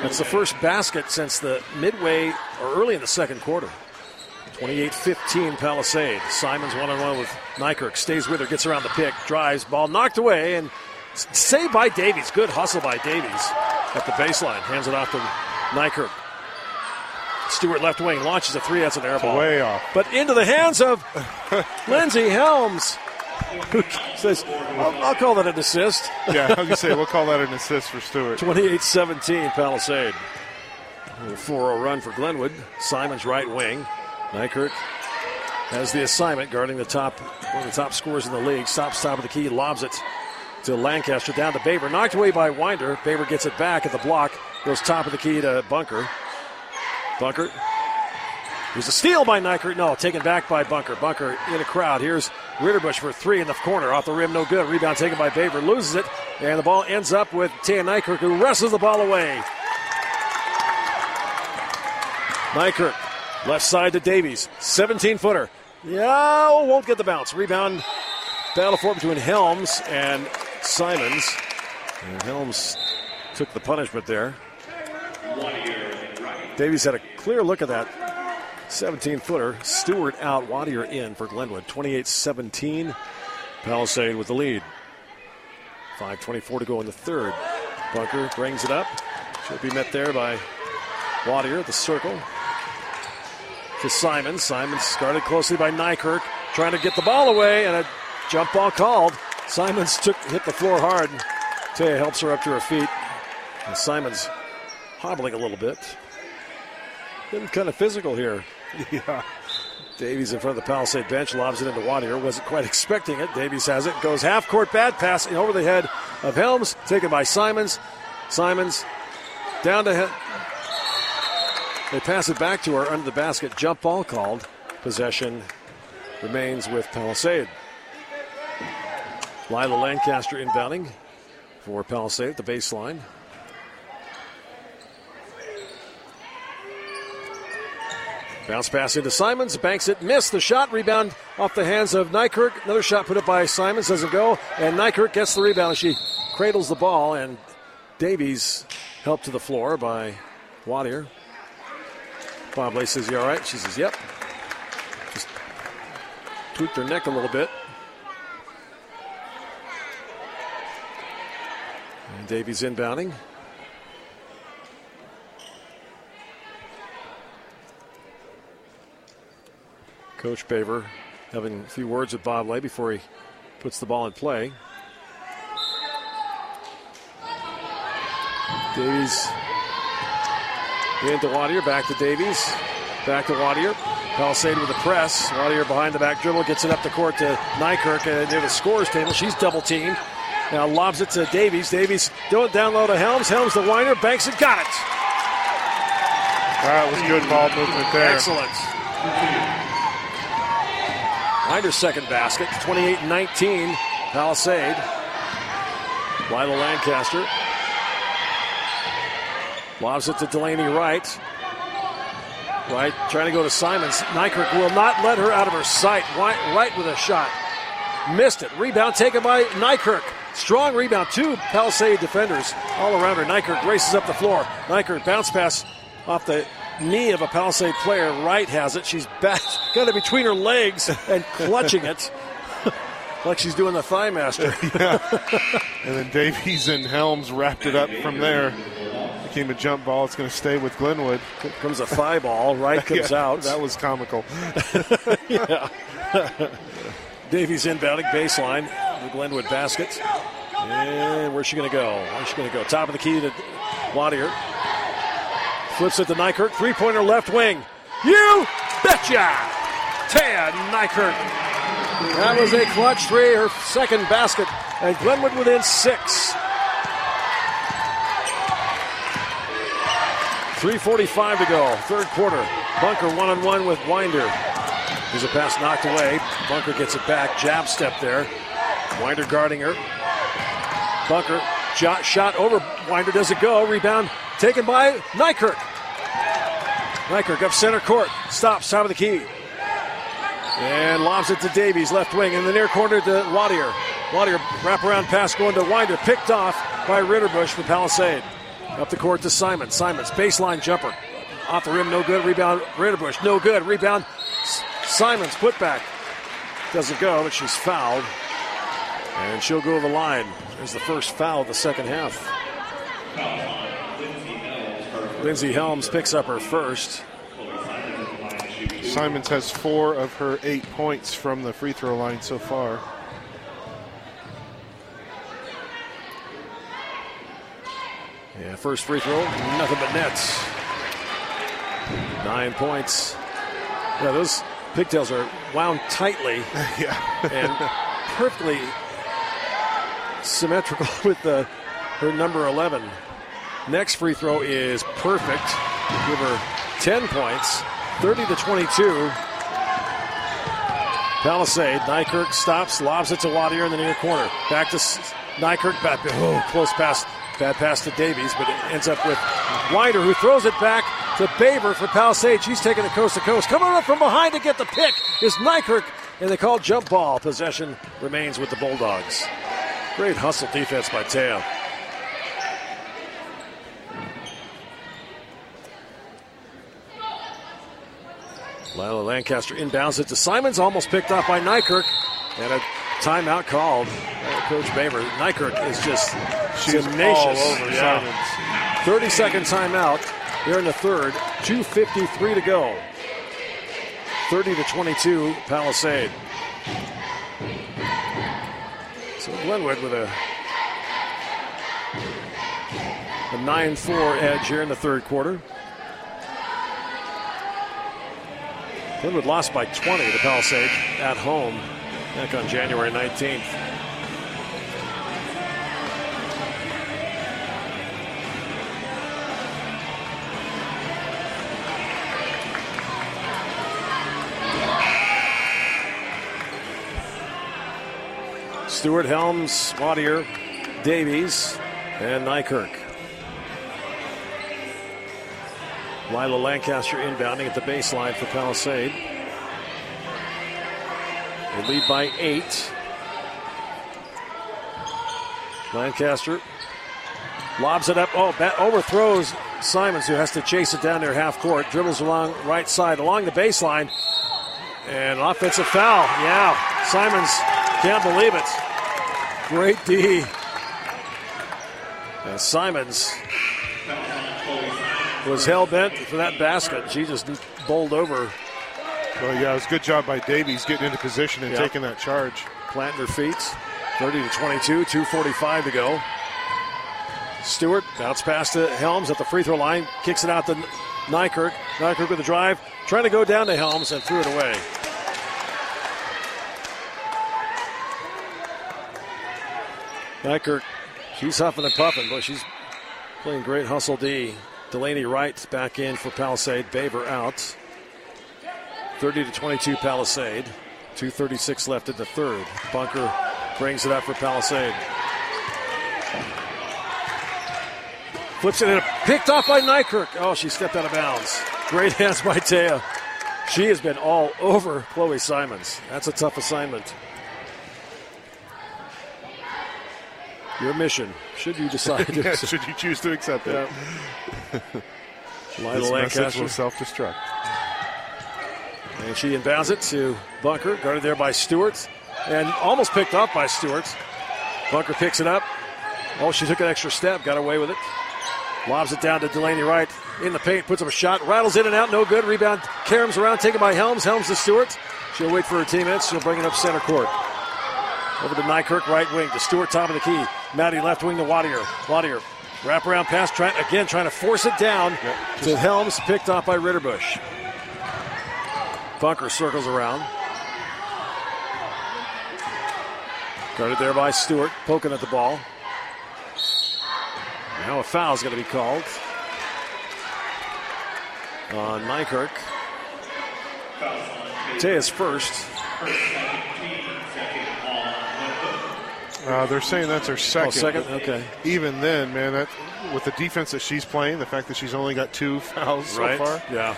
That's the first basket since the midway or early in the second quarter. 28 15 Palisade. Simons one on one with Nykirk. Stays with her, gets around the pick, drives, ball knocked away, and saved by Davies. Good hustle by Davies at the baseline. Hands it off to Nykirk. Stewart left wing launches a three. That's an air ball. way off. But into the hands of [laughs] Lindsey Helms, who says, I'll, I'll call that an assist. Yeah, I was say we'll call that an [laughs] assist for Stewart. 28 17 Palisade. A 4 0 run for Glenwood. Simon's right wing. Nykirk has the assignment guarding the top, one of the top scorers in the league. Stops top of the key, lobs it to Lancaster down to Baber. Knocked away by Winder. Baber gets it back at the block. Goes top of the key to Bunker. Bunker. There's a steal by Nykirk. No, taken back by Bunker. Bunker in a crowd. Here's Ritterbush for three in the corner. Off the rim, no good. Rebound taken by Baber. Loses it. And the ball ends up with Taya Nykirk, who wrestles the ball away. Nykirk, left side to Davies. 17 footer. Yeah, won't get the bounce. Rebound. Battle for between Helms and Simons. And Helms took the punishment there. Davies had a clear look at that 17 footer. Stewart out, Wadier in for Glenwood. 28 17. Palisade with the lead. 5.24 to go in the third. Bunker brings it up. Should be met there by Wadier at the circle. To Simon. Simon's guarded closely by Nykirk. Trying to get the ball away, and a jump ball called. Simons took hit the floor hard. Taya helps her up to her feet. And Simon's hobbling a little bit. Getting kind of physical here. [laughs] Yeah. Davies in front of the Palisade bench, lobs it into Wadier. Wasn't quite [laughs] expecting it. Davies has it. Goes half court bad pass over the head of Helms. Taken by Simons. Simons down to he- They pass it back to her under the basket. Jump ball called. Possession remains with Palisade. Lila Lancaster inbounding for Palisade at the baseline. Bounce pass into Simons, banks it, missed the shot, rebound off the hands of Nykirk. Another shot put up by Simons doesn't go, and Nykirk gets the rebound. She cradles the ball, and Davies helped to the floor by Wadier. Bob Lay says, You all right? She says, Yep. Just tweaked her neck a little bit. And Davies inbounding. Coach Baver having a few words with Bob Lay before he puts the ball in play. Davies into Wadier, back to Davies, back to Wadier. Palisade with the press. Wadier behind the back dribble gets it up the court to Nykirk and near the scores table. She's double teamed. Now lobs it to Davies. Davies do it down low to Helms. Helms the Winder banks it, got it. That was good ball movement there. Excellent. Winder's second basket, 28-19, Palisade. Lila Lancaster lobs it to Delaney Wright. Wright trying to go to Simons. Nykirk will not let her out of her sight. Wright with a shot. Missed it. Rebound taken by Nykirk. Strong rebound. Two Palisade defenders all around her. Nykirk races up the floor. Nykirk bounce pass off the knee of a Palisade player. Wright has it. She's back, [laughs] got it between her legs and clutching it. [laughs] like she's doing the ThighMaster. [laughs] And then Davies and Helms wrapped it up from there. Became a jump ball. It's going to stay with Glenwood. comes a thigh ball. Wright comes Yeah, out. That was comical. Davies inbounding baseline. The Glenwood basket. And where's she going to go? Where's she going to go? Top of the key to Wadier. Flips it to Nykirk. Three pointer left wing. You betcha! Taya Nykirk. That was a clutch three, her second basket. And Glenwood within six. 3.45 to go, third quarter. Bunker one on one with Winder. There's a pass knocked away. Bunker gets it back. Jab step there. Winder guarding her. Bunker shot, shot over. Winder doesn't go. Rebound taken by Nykirk. Nykirk up center court. Stops top of the key. And lobs it to Davies, left wing, in the near corner to Wadier. Wadier wraparound pass going to Winder, picked off by Ritterbush for Palisade. Up the court to Simon. Simon's baseline jumper. Off the rim, no good. Rebound, Ritterbush, no good. Rebound, Simon's put back. Doesn't go, but she's fouled. And she'll go to the line. There's the first foul of the second half. Lindsey Helms picks up her first. Simons has four of her eight points from the free throw line so far. Yeah, first free throw, nothing but nets. Nine points. Yeah, those pigtails are wound tightly [laughs] yeah. and perfectly symmetrical [laughs] with the her number 11. Next free throw is perfect. Give her 10 points, 30 to 22. Palisade. Nykirk stops, lobs it to Wadier in the near corner. Back to Nykirk. Back. Oh, close pass. Bad pass to Davies, but it ends up with Winder, who throws it back to Baber for Palisade. She's taking it coast to coast. Coming up from behind to get the pick is Nykirk, and they call jump ball. Possession remains with the Bulldogs. Great hustle defense by Teo. Lila Lancaster inbounds it to Simons, almost picked off by Nykirk, and a timeout called uh, Coach Baber. Nykirk is just She's tenacious. over Yeah. Simons. 30 second timeout. They're in the third. 2.53 to go. 30 to 22, Palisade. So Glenwood with a, a 9 4 edge here in the third quarter. Glenwood lost by 20 to Palisade at home back on January 19th. Stewart, Helms, Wadier, Davies, and Nykirk. Lila Lancaster inbounding at the baseline for Palisade. They lead by eight. Lancaster Lobs it up. Oh, that overthrows Simons, who has to chase it down there half court. Dribbles along right side, along the baseline. And an offensive foul. Yeah. Simons can't believe it. Great D. And Simons was hell bent for that basket. She just bowled over, Well, yeah, it was a good job by Davies getting into position and Yeah. taking that charge. planting her feet. 30 to 22, 2.45 to go. Stewart bounce pass to Helms at the free throw line, kicks it out to Nykirk. Nykirk with the drive, trying to go down to Helms and threw it away. Nykirk, she's huffing and puffing, but she's playing great hustle D. Delaney Wright back in for Palisade. Baver out. 30 to 22 Palisade. 2.36 left in the third. Bunker brings it up for Palisade. Flips it in. Picked off by Nykirk. Oh, she stepped out of bounds. Great [laughs] hands by Taya. She has been all over Chloe Simons. That's a tough assignment. Your mission, should you decide [laughs] to Yeah, should you choose to accept it. Lila [laughs] Message Lancaster. will self-destruct. And she inbounds it to Bunker, guarded there by Stewart, and almost picked up by Stewart. Bunker picks it up. Oh, she took an extra step, got away with it. Lobs it down to Delaney Wright in the paint, puts up a shot, rattles in and out, no good. Rebound, caroms around, taken by Helms. Helms to Stewart. She'll wait for her teammates. She'll bring it up center court. Over to Nykirk, right wing to Stewart, top of the key. Maddie left wing to Wadier. Wadier, wrap around pass, trying again trying to force it down to Helms, picked off by Ritterbush. Bunker circles around. Guarded there by Stewart, poking at the ball. Now a foul's going to be called on Nykirk. Taya's first. Uh, they're saying that's her second. Oh, second? Okay. Even then, man, that with the defense that she's playing, the fact that she's only got two [laughs] fouls so far. Yeah.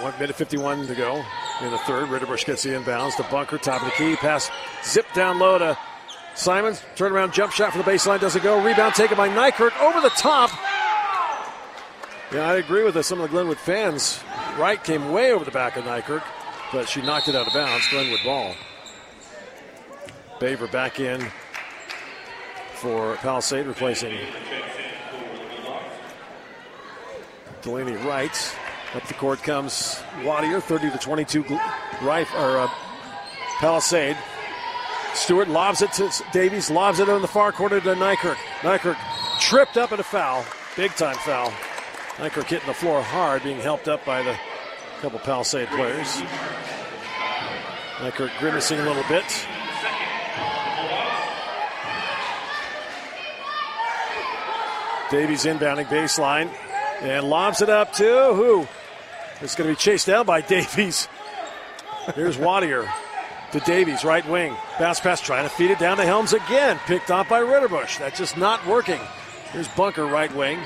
One minute 51 to go in the third. Ritterbush gets the inbounds to Bunker, top of the key. Pass zip down low to Simons. Turn around jump shot from the baseline. Doesn't go. Rebound taken by Nykirk over the top. Yeah, I agree with this. Some of the Glenwood fans. Wright came way over the back of Nykirk, but she knocked it out of bounds. Glenwood ball. Baver back in for Palisade, replacing Delaney Wright. Up the court comes Wadier, 30 to 22. gl- Right or uh, Palisade. Stewart lobs it to Davies, lobs it on the far corner to Nykirk. Nykirk tripped up at a foul, big time foul. Nykirk hitting the floor hard, being helped up by the couple Palisade players. Nykirk grimacing a little bit. Davies inbounding baseline and lobs it up to who? It's going to be chased down by [laughs] Davies. Here's Wadier to Davies, right wing. Bounce pass trying to feed it down to Helms again. Picked off by Ritterbush. That's just not working. Here's Bunker, right wing.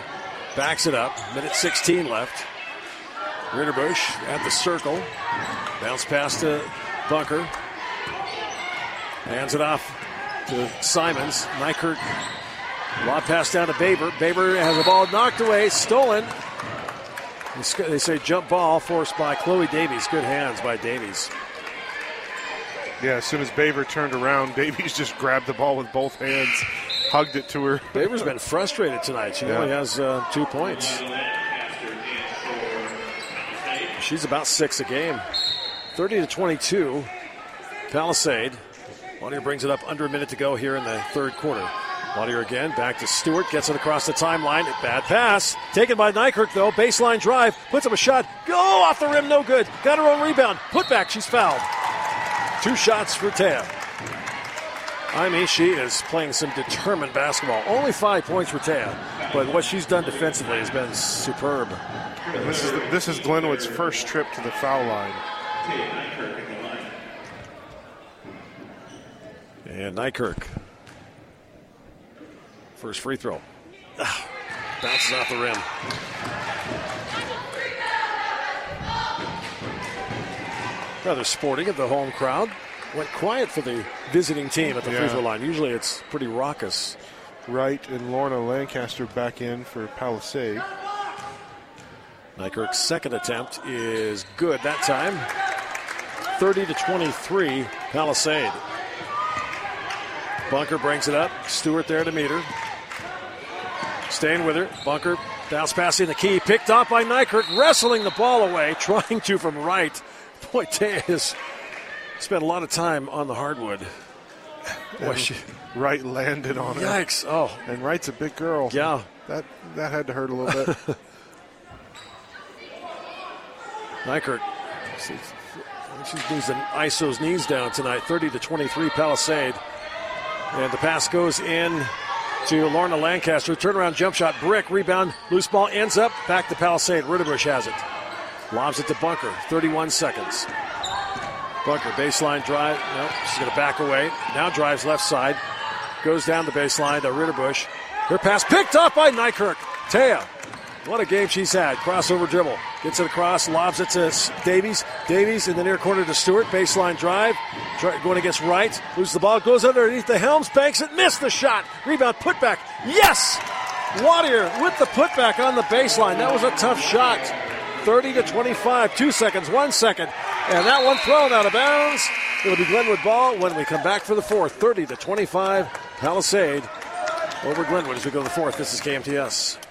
Backs it up. Minute 16 left. Ritterbush at the circle. Bounce pass to Bunker. Hands it off to Simons. Nykirk Lob pass down to Baber. Baber has the ball knocked away, stolen. They say jump ball forced by Chloe Davies. Good hands by Davies. Yeah, as soon as Baver turned around, [laughs] Davies just grabbed the ball with both hands, hugged it to her. Baber's been frustrated tonight. She Yeah. only has uh, two points. She's about six a game. 30 to 22. Palisade. Wadier brings it up under a minute to go here in the third quarter. Wadier again, back to Stewart, gets it across the timeline. Bad pass. Taken by Nykirk, though. Baseline drive, puts up a shot. Go off the rim, no good. Got her own rebound. Put back, she's fouled. Two shots for Taya. I mean, she is playing some determined basketball. Only five points for Taya, but what she's done defensively has been superb. And this is this is Glenwood's first trip to the foul line. And Nykirk. First free throw. [sighs] Bounces off the rim. Rather sporting of the home crowd. Went quiet for the visiting team at the free throw line. Usually it's pretty raucous Wright and Lorna Lancaster back in for Palisade. Nykirk's second attempt is good that time. 30 to 23, Palisade. Bunker brings it up. Stewart there to meet her. Staying with her. Bunker bounce pass in the key. Picked off by Nykirk, wrestling the ball away, [laughs] trying to from right. Boy, has spent a lot of time on the hardwood. Boy, she, Wright landed on her. yikes. Oh, And Wright's a big girl. yeah. That that had to hurt a little bit. [laughs] Nykirk. She needs to ice those knees down tonight. 30 to 23, Palisade. And the pass goes in to Lorna Lancaster. Turnaround jump shot, brick, rebound, loose ball ends up back to Palisade. Ritterbush has it. Lobs it to Bunker. 31 seconds. Bunker, baseline drive. No, she's going to back away. Now drives left side. Goes down the baseline to Ritterbush. Her pass picked up by Nykirk. Taya, what a game she's had. Crossover dribble. Gets it across, lobs it to Davies. Davies in the near corner to Stewart. Baseline drive. Going against Wright. Loses the ball. Goes underneath the Helms. Banks it. Missed the shot. Rebound. Putback. Yes! Wadier with the putback on the baseline. That was a tough shot. 30 to 25. Two seconds. One second. And that one thrown out of bounds. It'll be Glenwood ball when we come back for the fourth. 30 to 25. Palisade over Glenwood as we go to the fourth. This is KMTS.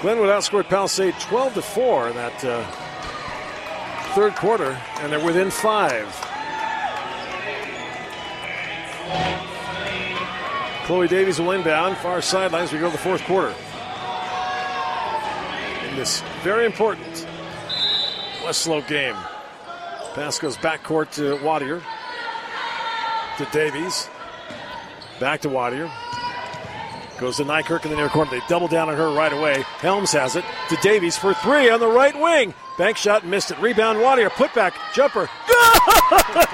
Glenwood outscored Palisade 12 to 4 in that uh, third quarter, and they're within five. Chloe Davies will inbound, far sideline as we go to the fourth quarter. In this very important West Slope game. Pass goes backcourt to Wadier. To Davies. Back to Wadier. Goes to Nykirk in the near corner. They double down on her right away. Helms has it to Davies for three on the right wing. Bank shot missed it. Rebound Wadier. Putback. Jumper. [laughs]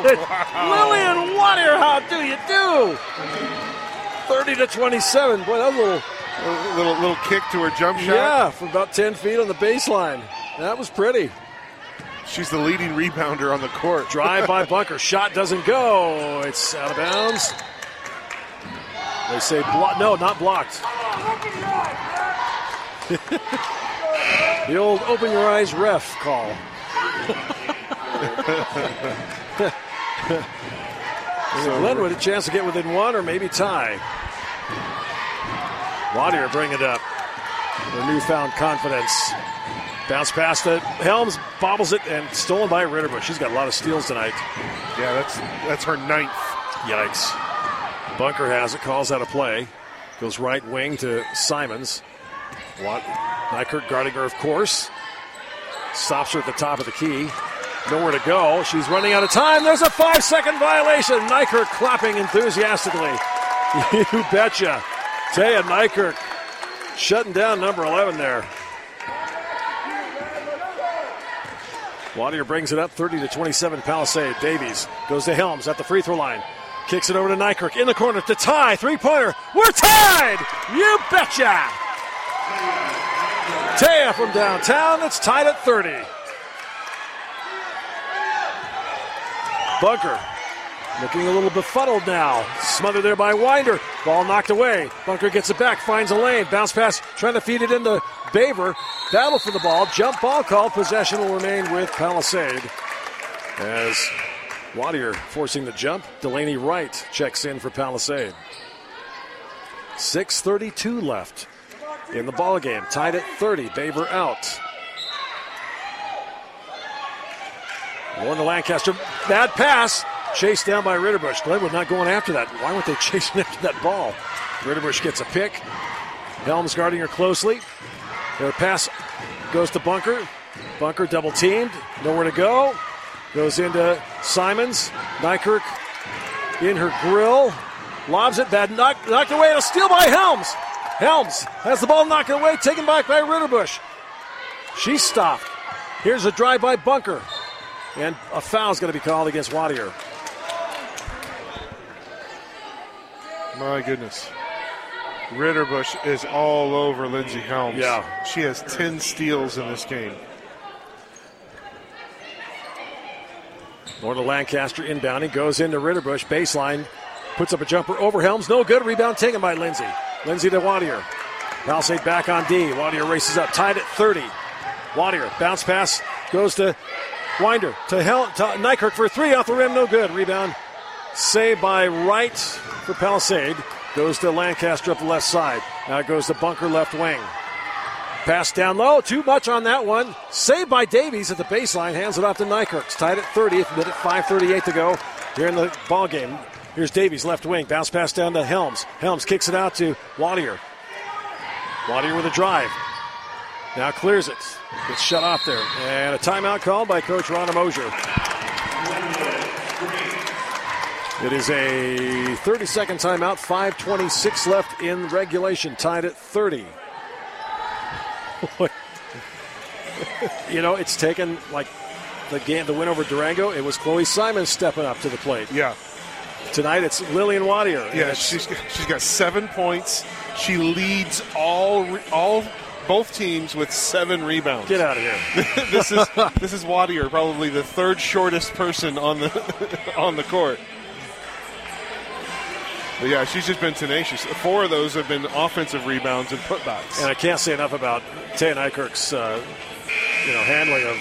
Good! Lillian Wadier, how do you do? 30 to 27. Boy, that little, a little little kick to her jump shot. yeah, from about 10 feet on the baseline. That was pretty. She's the leading rebounder on the court. Drive by Bunker. Shot doesn't go. It's out of bounds. They say block. No, not blocked. [laughs] the old open your eyes ref call. [laughs] so Glenwood a chance to get within one or maybe tie. Wadier bring it up. Their newfound confidence. Bounce past it. Helms bobbles it and stolen by Ritterbush. She's got a lot of steals tonight. Yeah, that's that's her ninth. Yikes. Bunker has it, calls out a play. Goes right wing to Simons. Watt, guarding her, of course. Stops her at the top of the key. Nowhere to go. She's running out of time. There's a five second violation. Nykirk clapping enthusiastically. [laughs] you betcha. Taya Nykirk shutting down number 11 there. Wadier brings it up 30 to 27 Palisade. Davies goes to Helms at the free throw line. Kicks it over to Nykirk in the corner to tie. Three pointer. We're tied! You betcha! Taya from downtown. It's tied at 30. Bunker looking a little befuddled now. Smothered there by Winder. Ball knocked away. Bunker gets it back, finds a lane. Bounce pass, trying to feed it into Baver. Battle for the ball. Jump ball call. Possession will remain with Palisade. As Wadier forcing the jump. Delaney Wright checks in for Palisade. 6.32 left in the ball game. Tied at 30. Baber out. Lorna Lancaster, bad pass. Chased down by Ritterbush. Glenwood not going after that. Why weren't they [laughs] chasing after that ball? Ritterbush gets a pick. Helms guarding her closely. Their pass goes to Bunker. Bunker double teamed. Nowhere to go. Goes into Simons. Nykirk in her grill. Lobs it. Bad knocked, knocked away. A steal by Helms. Helms has the ball knocked away. Taken back by Ritterbush. She's stopped. Here's a drive by Bunker. And a foul's going to be called against Wadier. My goodness. Ritterbush is all over Lindsey Helms. Yeah. She has 10 steals in this game. Lorna Lancaster inbounding, goes into Ritterbush, baseline. Puts up a jumper over Helms. No good. Rebound taken by Lindsay. Lindsay to Wadier. Palisade back on D. Wadier races up. Tied at 30. Wadier bounce pass goes to Winder to, Hel- to Nykirk for three off the rim. No good. Rebound saved by Wright for Palisade. Goes to Lancaster up the left side. Now it goes to Bunker left wing. Pass down low. Too much on that one. Saved by Davies at the baseline. Hands it off to Nykirk. Tied at 30. Minute 5:38 to go here in the ball game. Here's Davies left wing. Bounce pass down to Helms. Helms kicks it out to Wadier. Wadier with a drive. Now clears it. Gets shut off there. And a timeout called by Coach Ron Mosier. It is a 30 second timeout. 5.26 left in regulation. Tied at 30. [laughs] you know, it's taken like the game, the win over Durango. It was Chloe Simon stepping up to the plate. Yeah. Tonight it's Lillian Wadier. Yeah, she's she's got seven points. She leads all all both teams with seven rebounds. get out of here. [laughs] this is this is Wadier, probably the third shortest person on the [laughs] on the court. But yeah, she's just been tenacious. Four of those have been offensive rebounds and putbacks. And I can't say enough about Taya Nykirk's, uh, you know, handling of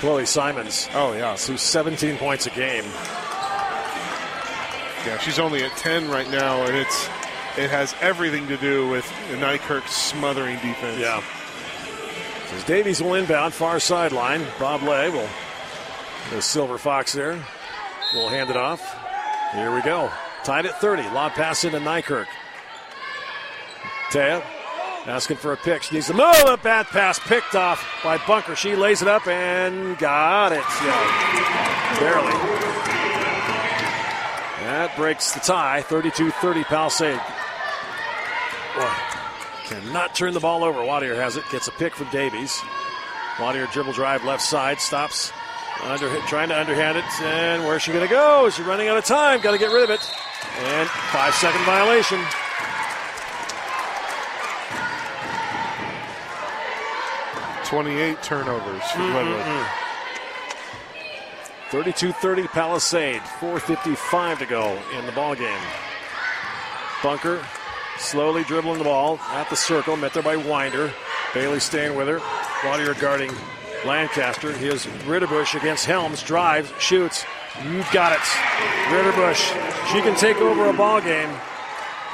Chloe Simons, oh yeah, who's 17 points a game. yeah. She's only at ten right now, and it's it has everything to do with Nykirk's smothering defense. Yeah. As Davies will inbound, far sideline. Bob Lay will, the Silver Fox there, We'll hand it off. Here we go. Tied at 30. Lob pass into Nykirk. Taya asking for a pick. She needs to move. A bad pass picked off by Bunker. She lays it up and got it. Yeah. Barely. That breaks the tie. 32 30 Palisade. Boy, cannot turn the ball over. Wadier has it. Gets a pick from Davies. Wadier dribble drive left side. Stops. Under, trying to underhand it. And where's she going to go? Is she running out of time? Got to get rid of it. And five second violation. Twenty-eight turnovers for Glenwood. Mm-hmm, mm-hmm. 32-30 Palisade. 4.55 to go in the ball game. Bunker slowly dribbling the ball at the circle. Met there by Winder. Bailey staying with her. Wadier guarding Lancaster. Here's Ritterbush against Helms. Drives, shoots. You've got it. Ritterbush. She can take over a ball game.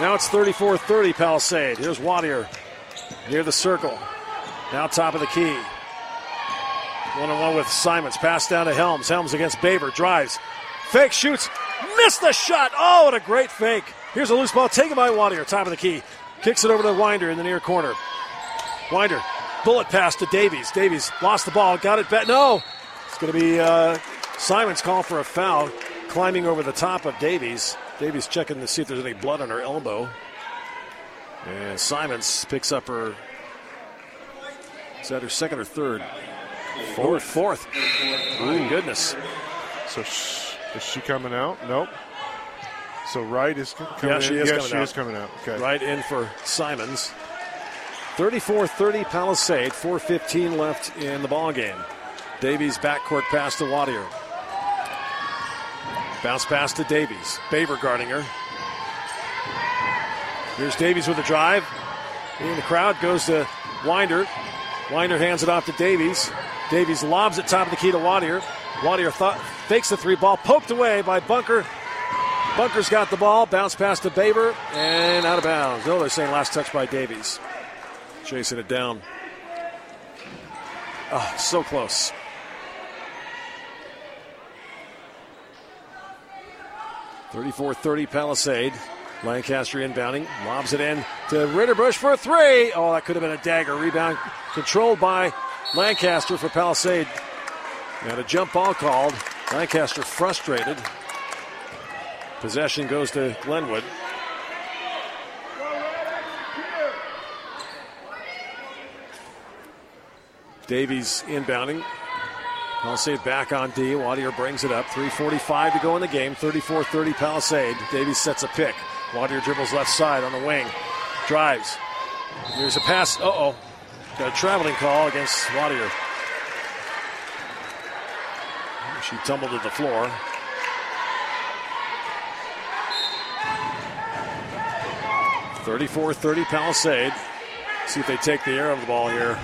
Now it's 34-30 Palisade. Here's Wadier near the circle. Now top of the key. One on one with Simons. Pass down to Helms. Helms against Baber. Drives. Fake shoots. Missed the shot. Oh, what a great fake. Here's a loose ball taken by Wadier. Top of the key. Kicks it over to Winder in the near corner. Winder. Bullet pass to Davies. Davies lost the ball. Got it back. No. It's going to be uh, Simons call for a foul. Climbing over the top of Davies. Davies checking to see if there's any blood on her elbow. And Simons picks up her. Is that her second or third? Fourth. Fourth. Oh, goodness. So sh- is she coming out? Nope. So Wright is coming Yeah, she in. is yes, coming she out. is coming out. Okay. Right in for Simons. 34-30 Palisade. 4.15 left in the ball game. Davies backcourt pass to Wadier. Bounce pass to Davies. Baber guarding her. Here's Davies with a drive. In the crowd goes to Winder. Winder hands it off to Davies. Davies lobs it top of the key to Wadier. Wadier thought, fakes the three ball, poked away by Bunker. Bunker's got the ball, bounce pass to Baber, and out of bounds. Oh, they're saying last touch by Davies. Chasing it down. Oh, so close. Thirty-four thirty Palisade. Lancaster inbounding, lobs it in to Ritterbush for a three. Oh, that could have been a dagger. Rebound controlled by Lancaster for Palisade. And a jump ball called. Lancaster frustrated. Possession goes to Glenwood. Davies inbounding. Palisade back on D. Wadier brings it up. 3.45 to go in the game. 34 30 Palisade. Davies sets a pick. Wadier dribbles left side on the wing. Drives. Here's a pass. Uh oh. Got a traveling call against Wadier. She tumbled to the floor. 34 30 Palisade. See if they take the air of the ball here.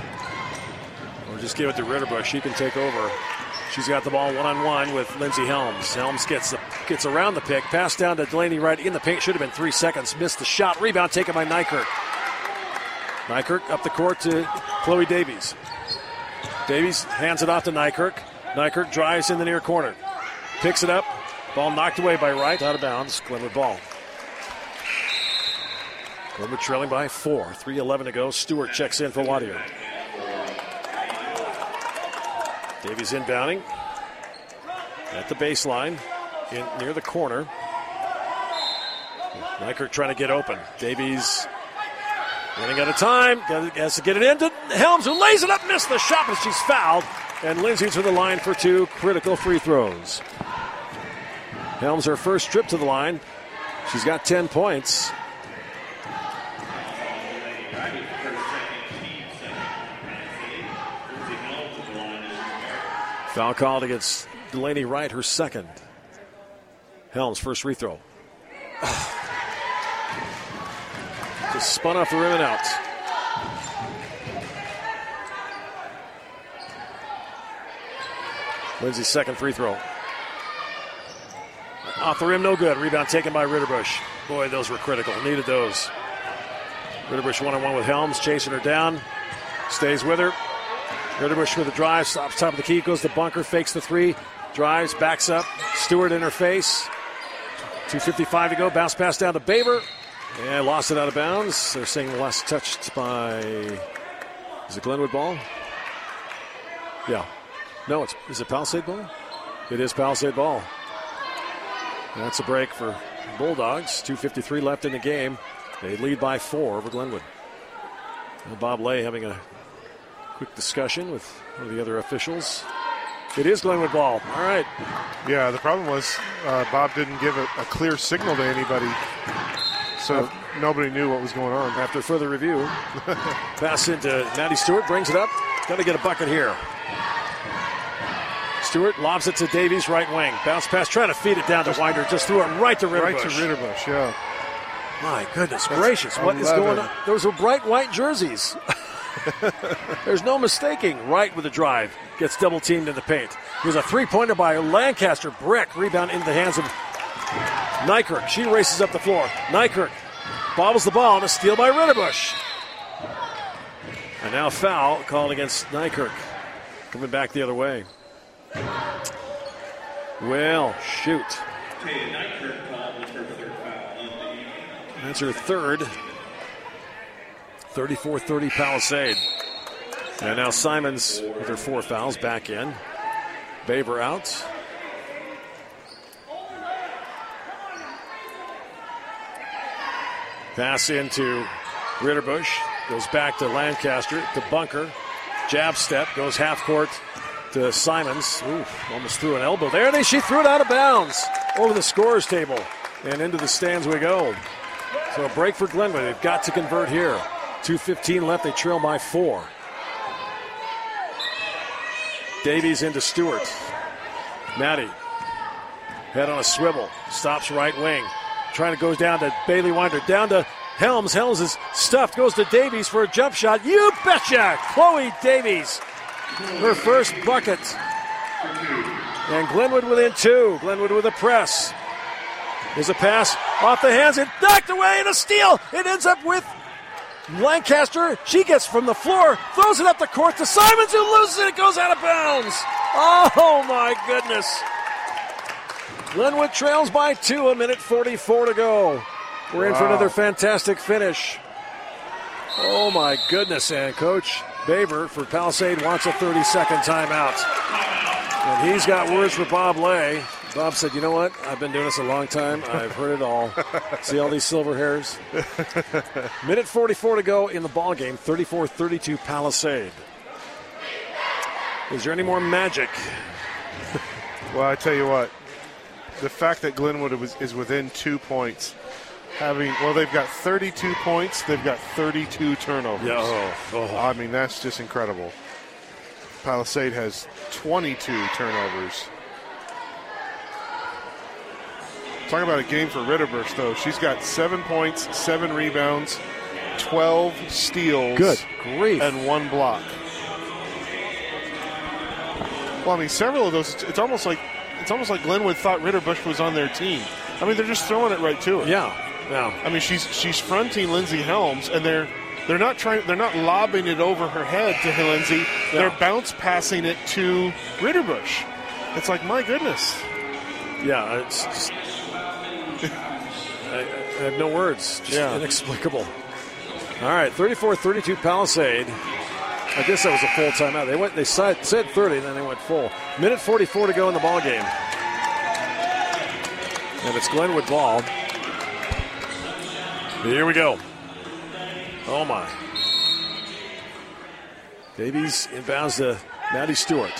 Or just give it to Ritterbush. She can take over. She's got the ball one on one with Lindsey Helms. Helms gets the, gets around the pick, pass down to Delaney Wright in the paint. Should have been three seconds. Missed the shot. Rebound taken by Nykirk. Nykirk up the court to Chloe Davies. Davies hands it off to Nykirk. Nykirk drives in the near corner. Picks it up. Ball knocked away by Wright. Out of bounds. Glenwood ball. Glenwood trailing by four. 3.11 to go. Stewart checks in for Wadier. Davies inbounding at the baseline in near the corner. Nykirk trying to get open. Davies running out of time. Has to get it into Helms, who lays it up, missed the shot, but she's fouled. And Lindsay to the line for two critical free throws. Helms her first trip to the line. She's got 10 points. Foul called against Delaney Wright, her second. Helms, first free throw. [sighs] Just spun off the rim and out. Lindsay's second free throw. Off the rim, no good. Rebound taken by Ritterbush. Boy, those were critical. Needed those. Ritterbush one on one with Helms, chasing her down. Stays with her. Ritterbush with a drive, stops top of the key, goes to bunker, fakes the three, drives, backs up. Stewart in her face. 2.55 to go. Bounce pass down to Baber. And lost it out of bounds. They're saying the last touched by. Is it Glenwood ball? Yeah. No, it's is it Palisade ball? It is Palisade ball. That's a break for Bulldogs. 2.53 left in the game. They lead by four over Glenwood. And Bob Lay having a quick discussion with one of the other officials. It is Glenwood ball. All right. Yeah, the problem was uh, Bob didn't give a, a clear signal to anybody, so nobody knew what was going on. After further review, [laughs] pass into Maddie Stewart, brings it up. Got to get a bucket here. Stewart lobs it to Davies, right wing. Bounce pass, trying to feed it down to Winder. Just threw it right to Ritterbush. Right to Ritterbush, yeah. My goodness gracious, what is 11. going on? Those are bright white jerseys. [laughs] There's no mistaking. Right with the drive. Gets double teamed in the paint. Here's a three pointer by Lancaster. Brick. Rebound into the hands of Nykirk. She races up the floor. Nykirk bobbles the ball and a steal by Ritterbush. And now foul called against Nykirk. Coming back the other way. Well, shoot. That's her third. 34 30 Palisade. And now Simons with her four fouls back in. Baber out. Pass into Ritterbush. Goes back to Lancaster to Bunker. Jab step goes half court to Simons. Ooh, almost threw an elbow there. They she threw it out of bounds over the scorers table and into the stands we go. So a break for Glenwood. They've got to convert here. 2.15 left. They trail by four. Davies into Stewart. Maddie. Head on a swivel. Stops right wing. Trying to go down to Bailey Winder. Down to Helms. Helms is stuffed. Goes to Davies for a jump shot. You betcha! Chloe Davies. Her first bucket. And Glenwood within two. Glenwood with a press. There's a pass off the hands and knocked away and a steal. It ends up with Lancaster. She gets from the floor, throws it up the court to Simons, who loses it. It goes out of bounds. Oh my goodness. Glenwood trails by two, a minute 44 to go. We're in for another fantastic finish. Oh my goodness. And Coach Baber for Palisade wants a 30 second timeout. And he's got words for Bob Lay. Bob said, You know what? I've been doing this a long time. I've heard it all. See all these silver hairs? [laughs] Minute 44 to go in the ball game. 34 32 Palisade. Is there any more magic? Well, I tell you what, the fact that Glenwood was, is within two points, having well, they've got 32 points, they've got 32 turnovers. Yeah, oh, oh. I mean that's just incredible. Palisade has 22 turnovers. Talk about a game for Ritterbusch, though. She's got seven points, seven rebounds, 12 steals. Good grief. And one block. Well, I mean, several of those. It's, it's almost like it's almost like Glenwood thought Ritterbush was on their team. I mean, they're just throwing it right to her. Yeah, yeah. I mean, she's she's fronting Lindsay Helms, and they're they're not trying. They're not lobbing it over her head to Lindsay. They're bounce passing it to Ritterbush. It's like my goodness. Yeah, it's just. I, I have no words. Just Yeah. inexplicable. All right, 34-32 Palisade. I guess that was a full timeout. They went. They said, said 30, then they went full. Minute 44 to go in the ball game, and it's Glenwood ball. Here we go. Oh my. Davies inbounds to Maddie Stewart.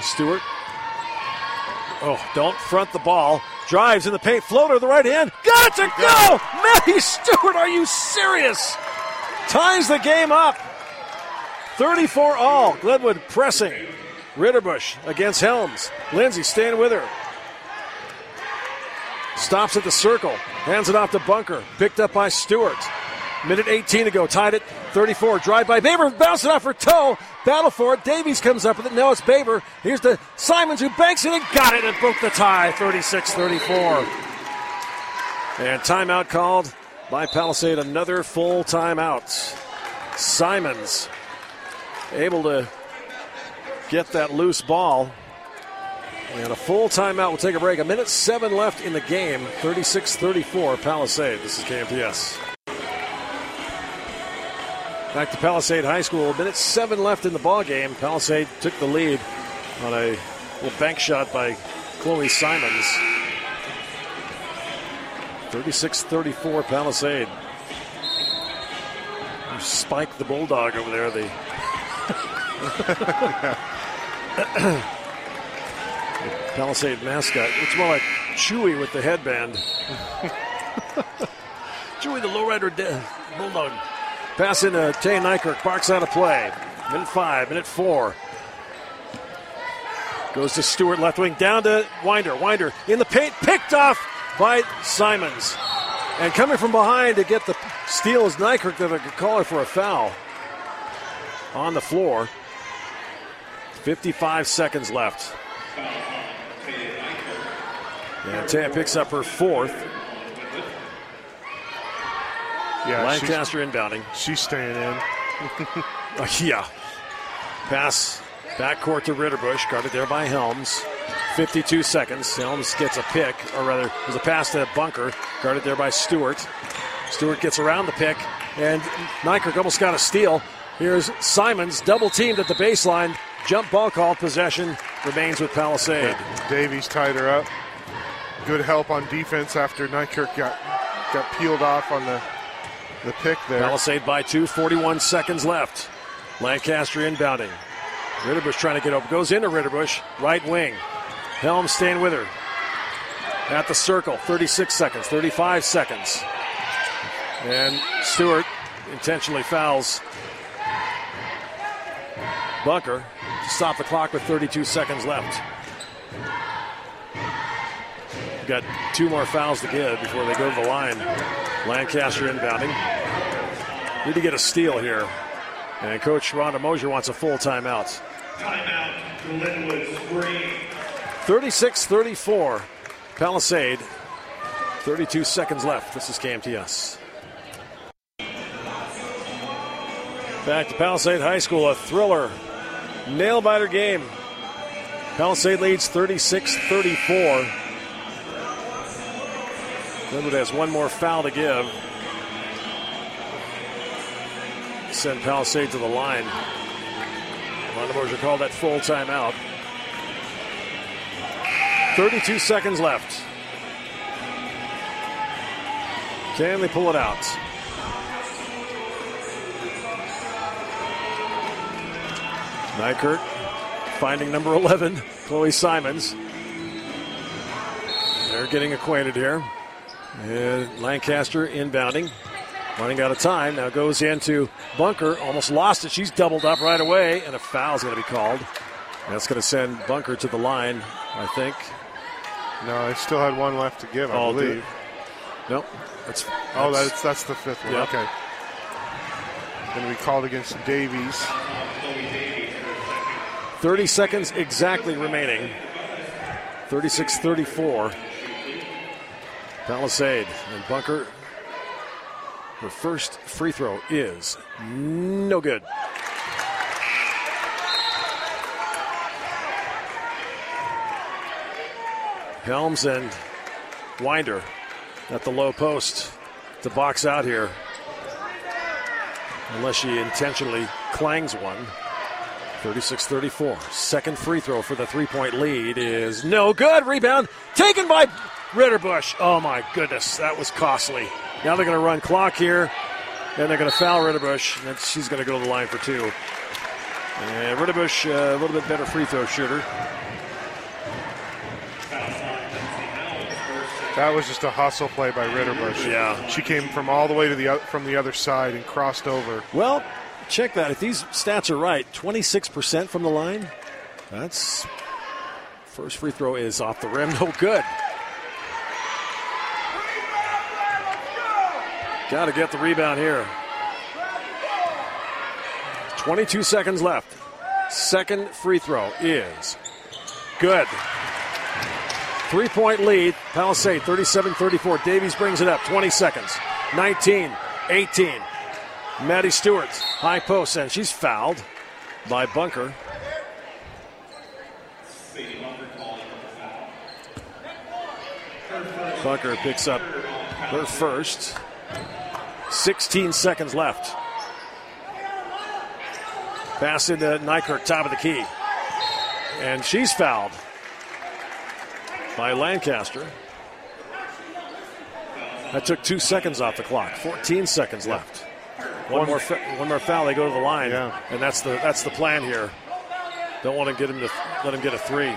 Stewart. Oh, don't front the ball. Drives in the paint. Floater to the right hand. Got to go! Maddie Stewart, are you serious? Ties the game up. 34 all. Glenwood pressing. Ritterbush against Helms. Lindsay staying with her. Stops at the circle. Hands it off to Bunker. Picked up by Stewart. Minute 18 to go. Tied it 34. Drive by Baber. Bounce it off her toe. Battle for it. Davies comes up with it. Now it's Baber. Here's the Simons who banks it and got it and broke the tie. 36 34. And timeout called by Palisade. Another full timeout. Simons able to get that loose ball. And a full timeout. We'll take a break. A minute seven left in the game. 36 34 Palisade. This is KMTS. Back to Palisade High School. Minute seven left in the ball game. Palisade took the lead on a little bank shot by Chloe Simons. 36 34 Palisade. You Spike the Bulldog over there. The [laughs] Palisade mascot. It's more like Chewy with the headband. [laughs] Chewy the lowrider de- bulldog. Pass into Tay Nykirk. Barks out of play. Minute five, minute four. Goes to Stewart, left wing, down to Winder. Winder in the paint, picked off by Simons. And coming from behind to get the steal is that could call her for a foul on the floor. 55 seconds left. And Taya picks up her fourth. Yeah, she's, Lancaster inbounding. she's staying in. Uh, [laughs] yeah. Pass backcourt to Ritterbush, guarded there by Helms. 52 seconds. Helms gets a pick, or rather, there's a pass to Bunker, guarded there by Stewart. Stewart gets around the pick, and Nykirk almost got a steal. Here's Simons, double teamed at the baseline. Jump ball call, possession remains with Palisade. Davies tied her up. Good help on defense after Nykirk got got peeled off on the the pick there. Palisade by two, 41 seconds left. Lancaster inbounding. Ritterbush trying to get up. Goes into Ritterbush, right wing. Helm staying with her. At the circle, 36 seconds, 35 seconds. And Stewart intentionally fouls Bunker to stop the clock with 32 seconds left. Got two more fouls to give before they go to the line. Lancaster inbounding. Need to get a steal here. And Coach Rhonda Mosier wants a full timeout. Timeout, Glenwood Spring. 36 34, Palisade. 32 seconds left. This is KMTS. Back to Palisade High School, a thriller, nail biter game. Palisade leads 36 34. Glenwood has one more foul to give. Send Palisade to the line. Rhonda Mosier called that full timeout. 32 seconds left. Can they pull it out? Nykirk finding number 11, Chloe Simons. They're getting acquainted here. And Lancaster inbounding. Running out of time. Now goes into Bunker. Almost lost it. She's doubled up right away. And a foul's going to be called. That's going to send Bunker to the line, I think. No, they still had one left to give, I Oh, believe. Nope. That's, Oh, that's- that's that's the fifth one. Yep. Okay. Going to be called against Davies. 30 seconds exactly remaining. 36 34. Palisade and Bunker. Her first free throw is no good. Helms and Winder at the low post to box out here. Unless she intentionally clangs one. 36 34. Second free throw for the three point lead is no good. Rebound taken by Ritterbush. Oh my goodness, that was costly. Now they're going to run clock here, and they're going to foul Ritterbush, and she's going to go to the line for two. And Ritterbush, uh, a little bit better free throw shooter. That was just a hustle play by Ritterbush. Yeah. She came from all the way to the from the other side and crossed over. Well, check that. If these stats are right, 26% from the line. That's first free throw is off the rim. [laughs] No good. Got to get the rebound here. 22 seconds left. Second free throw is good. Three point lead. Palisade 37 34. Davies brings it up. 20 seconds. 19, 18. Maddie Stewart, high post, and she's fouled by Bunker. Bunker picks up her first. 16 seconds left. Pass into Nykirk, top of the key. And she's fouled by Lancaster. That took two seconds off the clock. 14 seconds left. One more, fa- one more foul, they go to the line, Yeah. and that's the that's the plan here. Don't want to get him to let him get a three.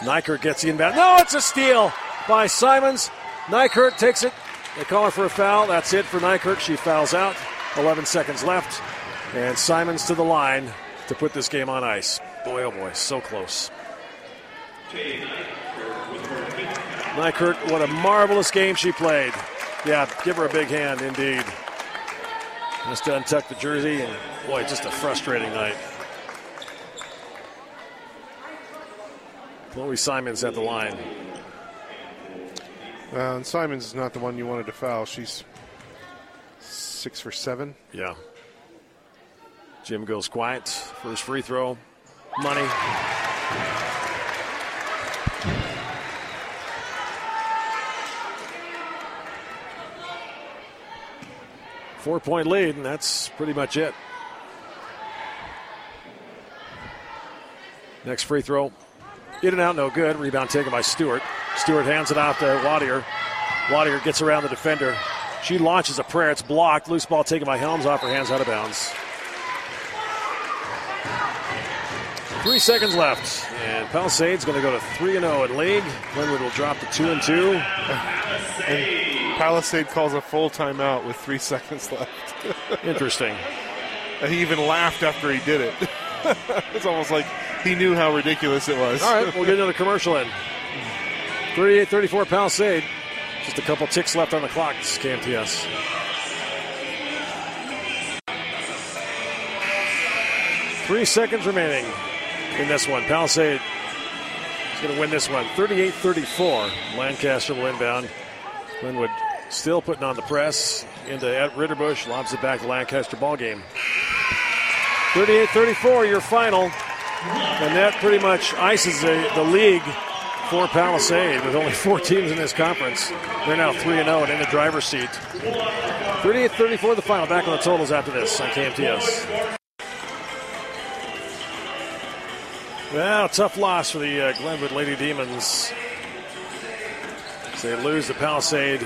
Nykirk gets the inbound. No, it's a steal by Simons. Nykirk takes it. They call her for a foul. That's it for Nykirk. She fouls out. 11 seconds left, and Simons to the line to put this game on ice. Boy, oh boy, so close. Nykirk, what a marvelous game she played. Yeah, give her a big hand, indeed. Just to untuck the jersey, and boy, just a frustrating night. Chloe Simons at the line. Uh, and Simons is not the one you wanted to foul. She's six for seven. Yeah. gym goes quiet. First free throw. Money. Four point lead, and that's pretty much it. Next free throw. In and out, no good. Rebound taken by Stewart. Stewart hands it off to Wadier. Wadier gets around the defender. She launches a prayer. It's blocked. Loose ball taken by Helms off her hands out of bounds. Three seconds left, and Palisade's going to go to three and zero in league. Glenwood will drop to two and two. [laughs] And Palisade calls a full timeout with three [laughs] seconds left. Interesting. [laughs] And he even laughed after he did it. it's almost like he knew how ridiculous it was. All right, we'll get another commercial in. 38-34 Palisade. Just a couple ticks left on the clock. This is KMTS. Three seconds remaining in this one. Palisade is going to win this one. 38-34. Lancaster will inbound. Glenwood still putting on the press into Ed Ritterbush. Lobs it back to Lancaster ball game. 38-34, your final. And that pretty much ices the, the league for Palisade with only four teams in this conference. They're now 3 0 and in the driver's seat. 38 34 the final. Back on the totals after this on KMTS. Well, tough loss for the uh, Glenwood Lady Demons. They lose the Palisade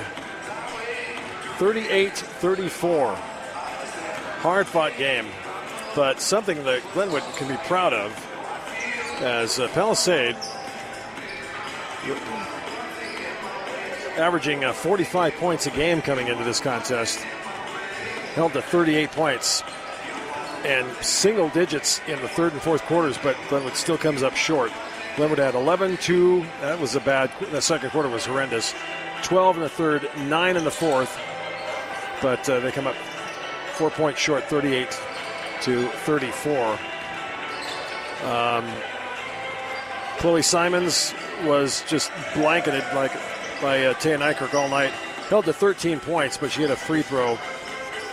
38 34. Hard fought game, but something that Glenwood can be proud of as uh, Palisade averaging uh, 45 points a game coming into this contest, held to 38 points and single digits in the third and fourth quarters, but Glenwood still comes up short. Glenwood had 11 2. That was a bad, the second quarter was horrendous. 12 in the third, 9 in the fourth. But uh, they come up four points short, 38 to 34. Um, Chloe Simons was just blanketed like by uh, Taya Nykirk all night. Held to 13 points, but she had a free throw,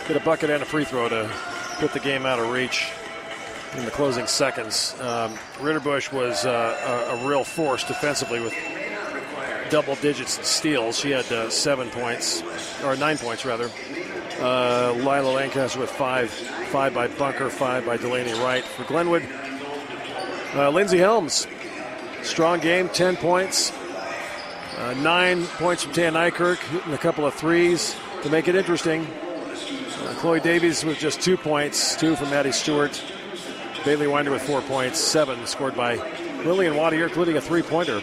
hit a bucket and a free throw to put the game out of reach in the closing seconds. Um, Ritterbusch was uh, a, a real force defensively with double digits in steals. She had uh, seven points, or nine points rather. Uh, Lila Lancaster with five, five by Bunker, five by Delaney Wright for Glenwood. Uh, Lindsey Helms, strong game, 10 points. Uh, nine points from Tan Nykirk, hitting a couple of threes to make it interesting. Uh, Chloe Davies with just two points, two from Maddie Stewart. Bailey Winder with four points, seven scored by Lillian Wadier, including a three pointer.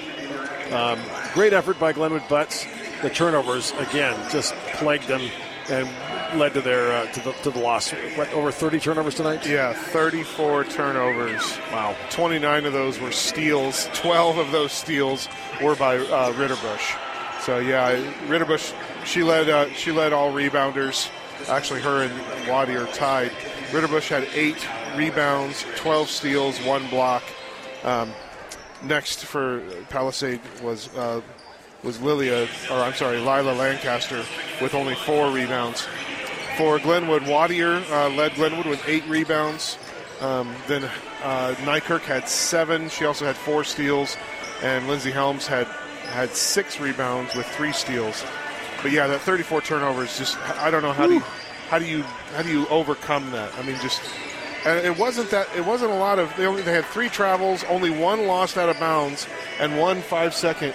Um, great effort by Glenwood, Butts. the turnovers, again, just plagued them and led to their uh, to, the, to the loss. What, over 30 turnovers tonight? Yeah, 34 turnovers. Wow. 29 of those were steals. 12 of those steals were by uh, Ritterbusch. So yeah, Ritterbush. she led uh, she led all rebounders. Actually, her and Waddy are tied. Ritterbush had eight rebounds, 12 steals, one block. Um, next for Palisade was uh, was Lilia, or I'm sorry, Lila Lancaster with only four rebounds. For Glenwood, Wadier uh, led Glenwood with eight rebounds. Um, then uh, Nykirk had seven. She also had four steals, and Lindsay Helms had had six rebounds with three steals. But yeah, that 34 turnovers just I don't know how do you, how do you how do you overcome that? I mean, just and it wasn't that it wasn't a lot of they only they had three travels, only one lost out of bounds, and one five second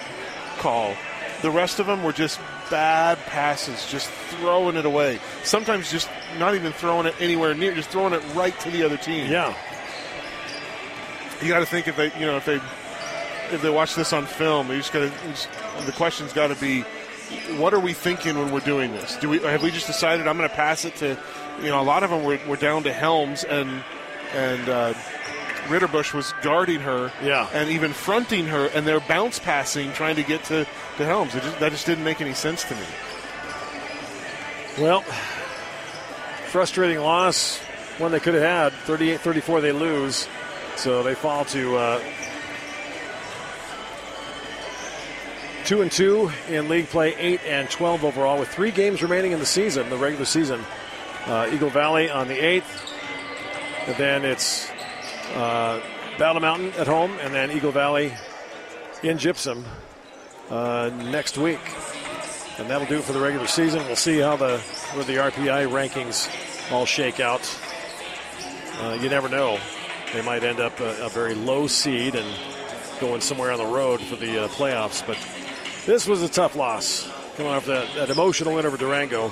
call. The rest of them were just bad passes, just throwing it away. Sometimes just not even throwing it anywhere near, just throwing it right to the other team. Yeah. You got to think if they, you know, if they if they watch this on film, you just got to. The question's got to be, what are we thinking when we're doing this? Do we have we just decided I'm going to pass it to, you know, a lot of them were, were down to Helms and and uh, Ritterbusch was guarding her, Yeah. and even fronting her, and they're bounce passing trying to get to, to Helms. It just, that just didn't make any sense to me. Well, frustrating loss. One they could have had. 38 34, they lose. So they fall to uh, 2 and 2 in league play, 8 and 12 overall, with three games remaining in the season, the regular season. Uh, Eagle Valley on the 8th. And then it's uh, Battle Mountain at home, and then Eagle Valley in Gypsum uh, next week. And that'll do it for the regular season. We'll see how the where the RPI rankings all shake out. Uh, you never know; they might end up a, a very low seed and going somewhere on the road for the uh, playoffs. But this was a tough loss, coming off that, that emotional win over Durango,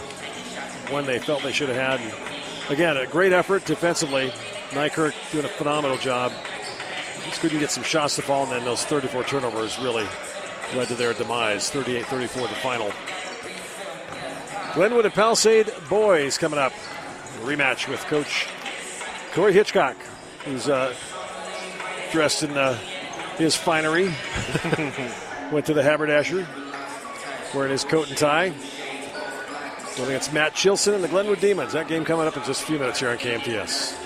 one they felt they should have had. Again, a great effort defensively. Nykirk doing a phenomenal job. Just couldn't get some shots to fall, and then those 34 turnovers really led to their demise. 38 34 the final. Glenwood and Palisade boys coming up. Rematch with Coach Corey Hitchcock, who's uh, dressed in uh, his finery. [laughs] Went to the haberdasher wearing his coat and tie. Going against Matt Chilson and the Glenwood Demons. That game coming up in just a few minutes here on KMTS.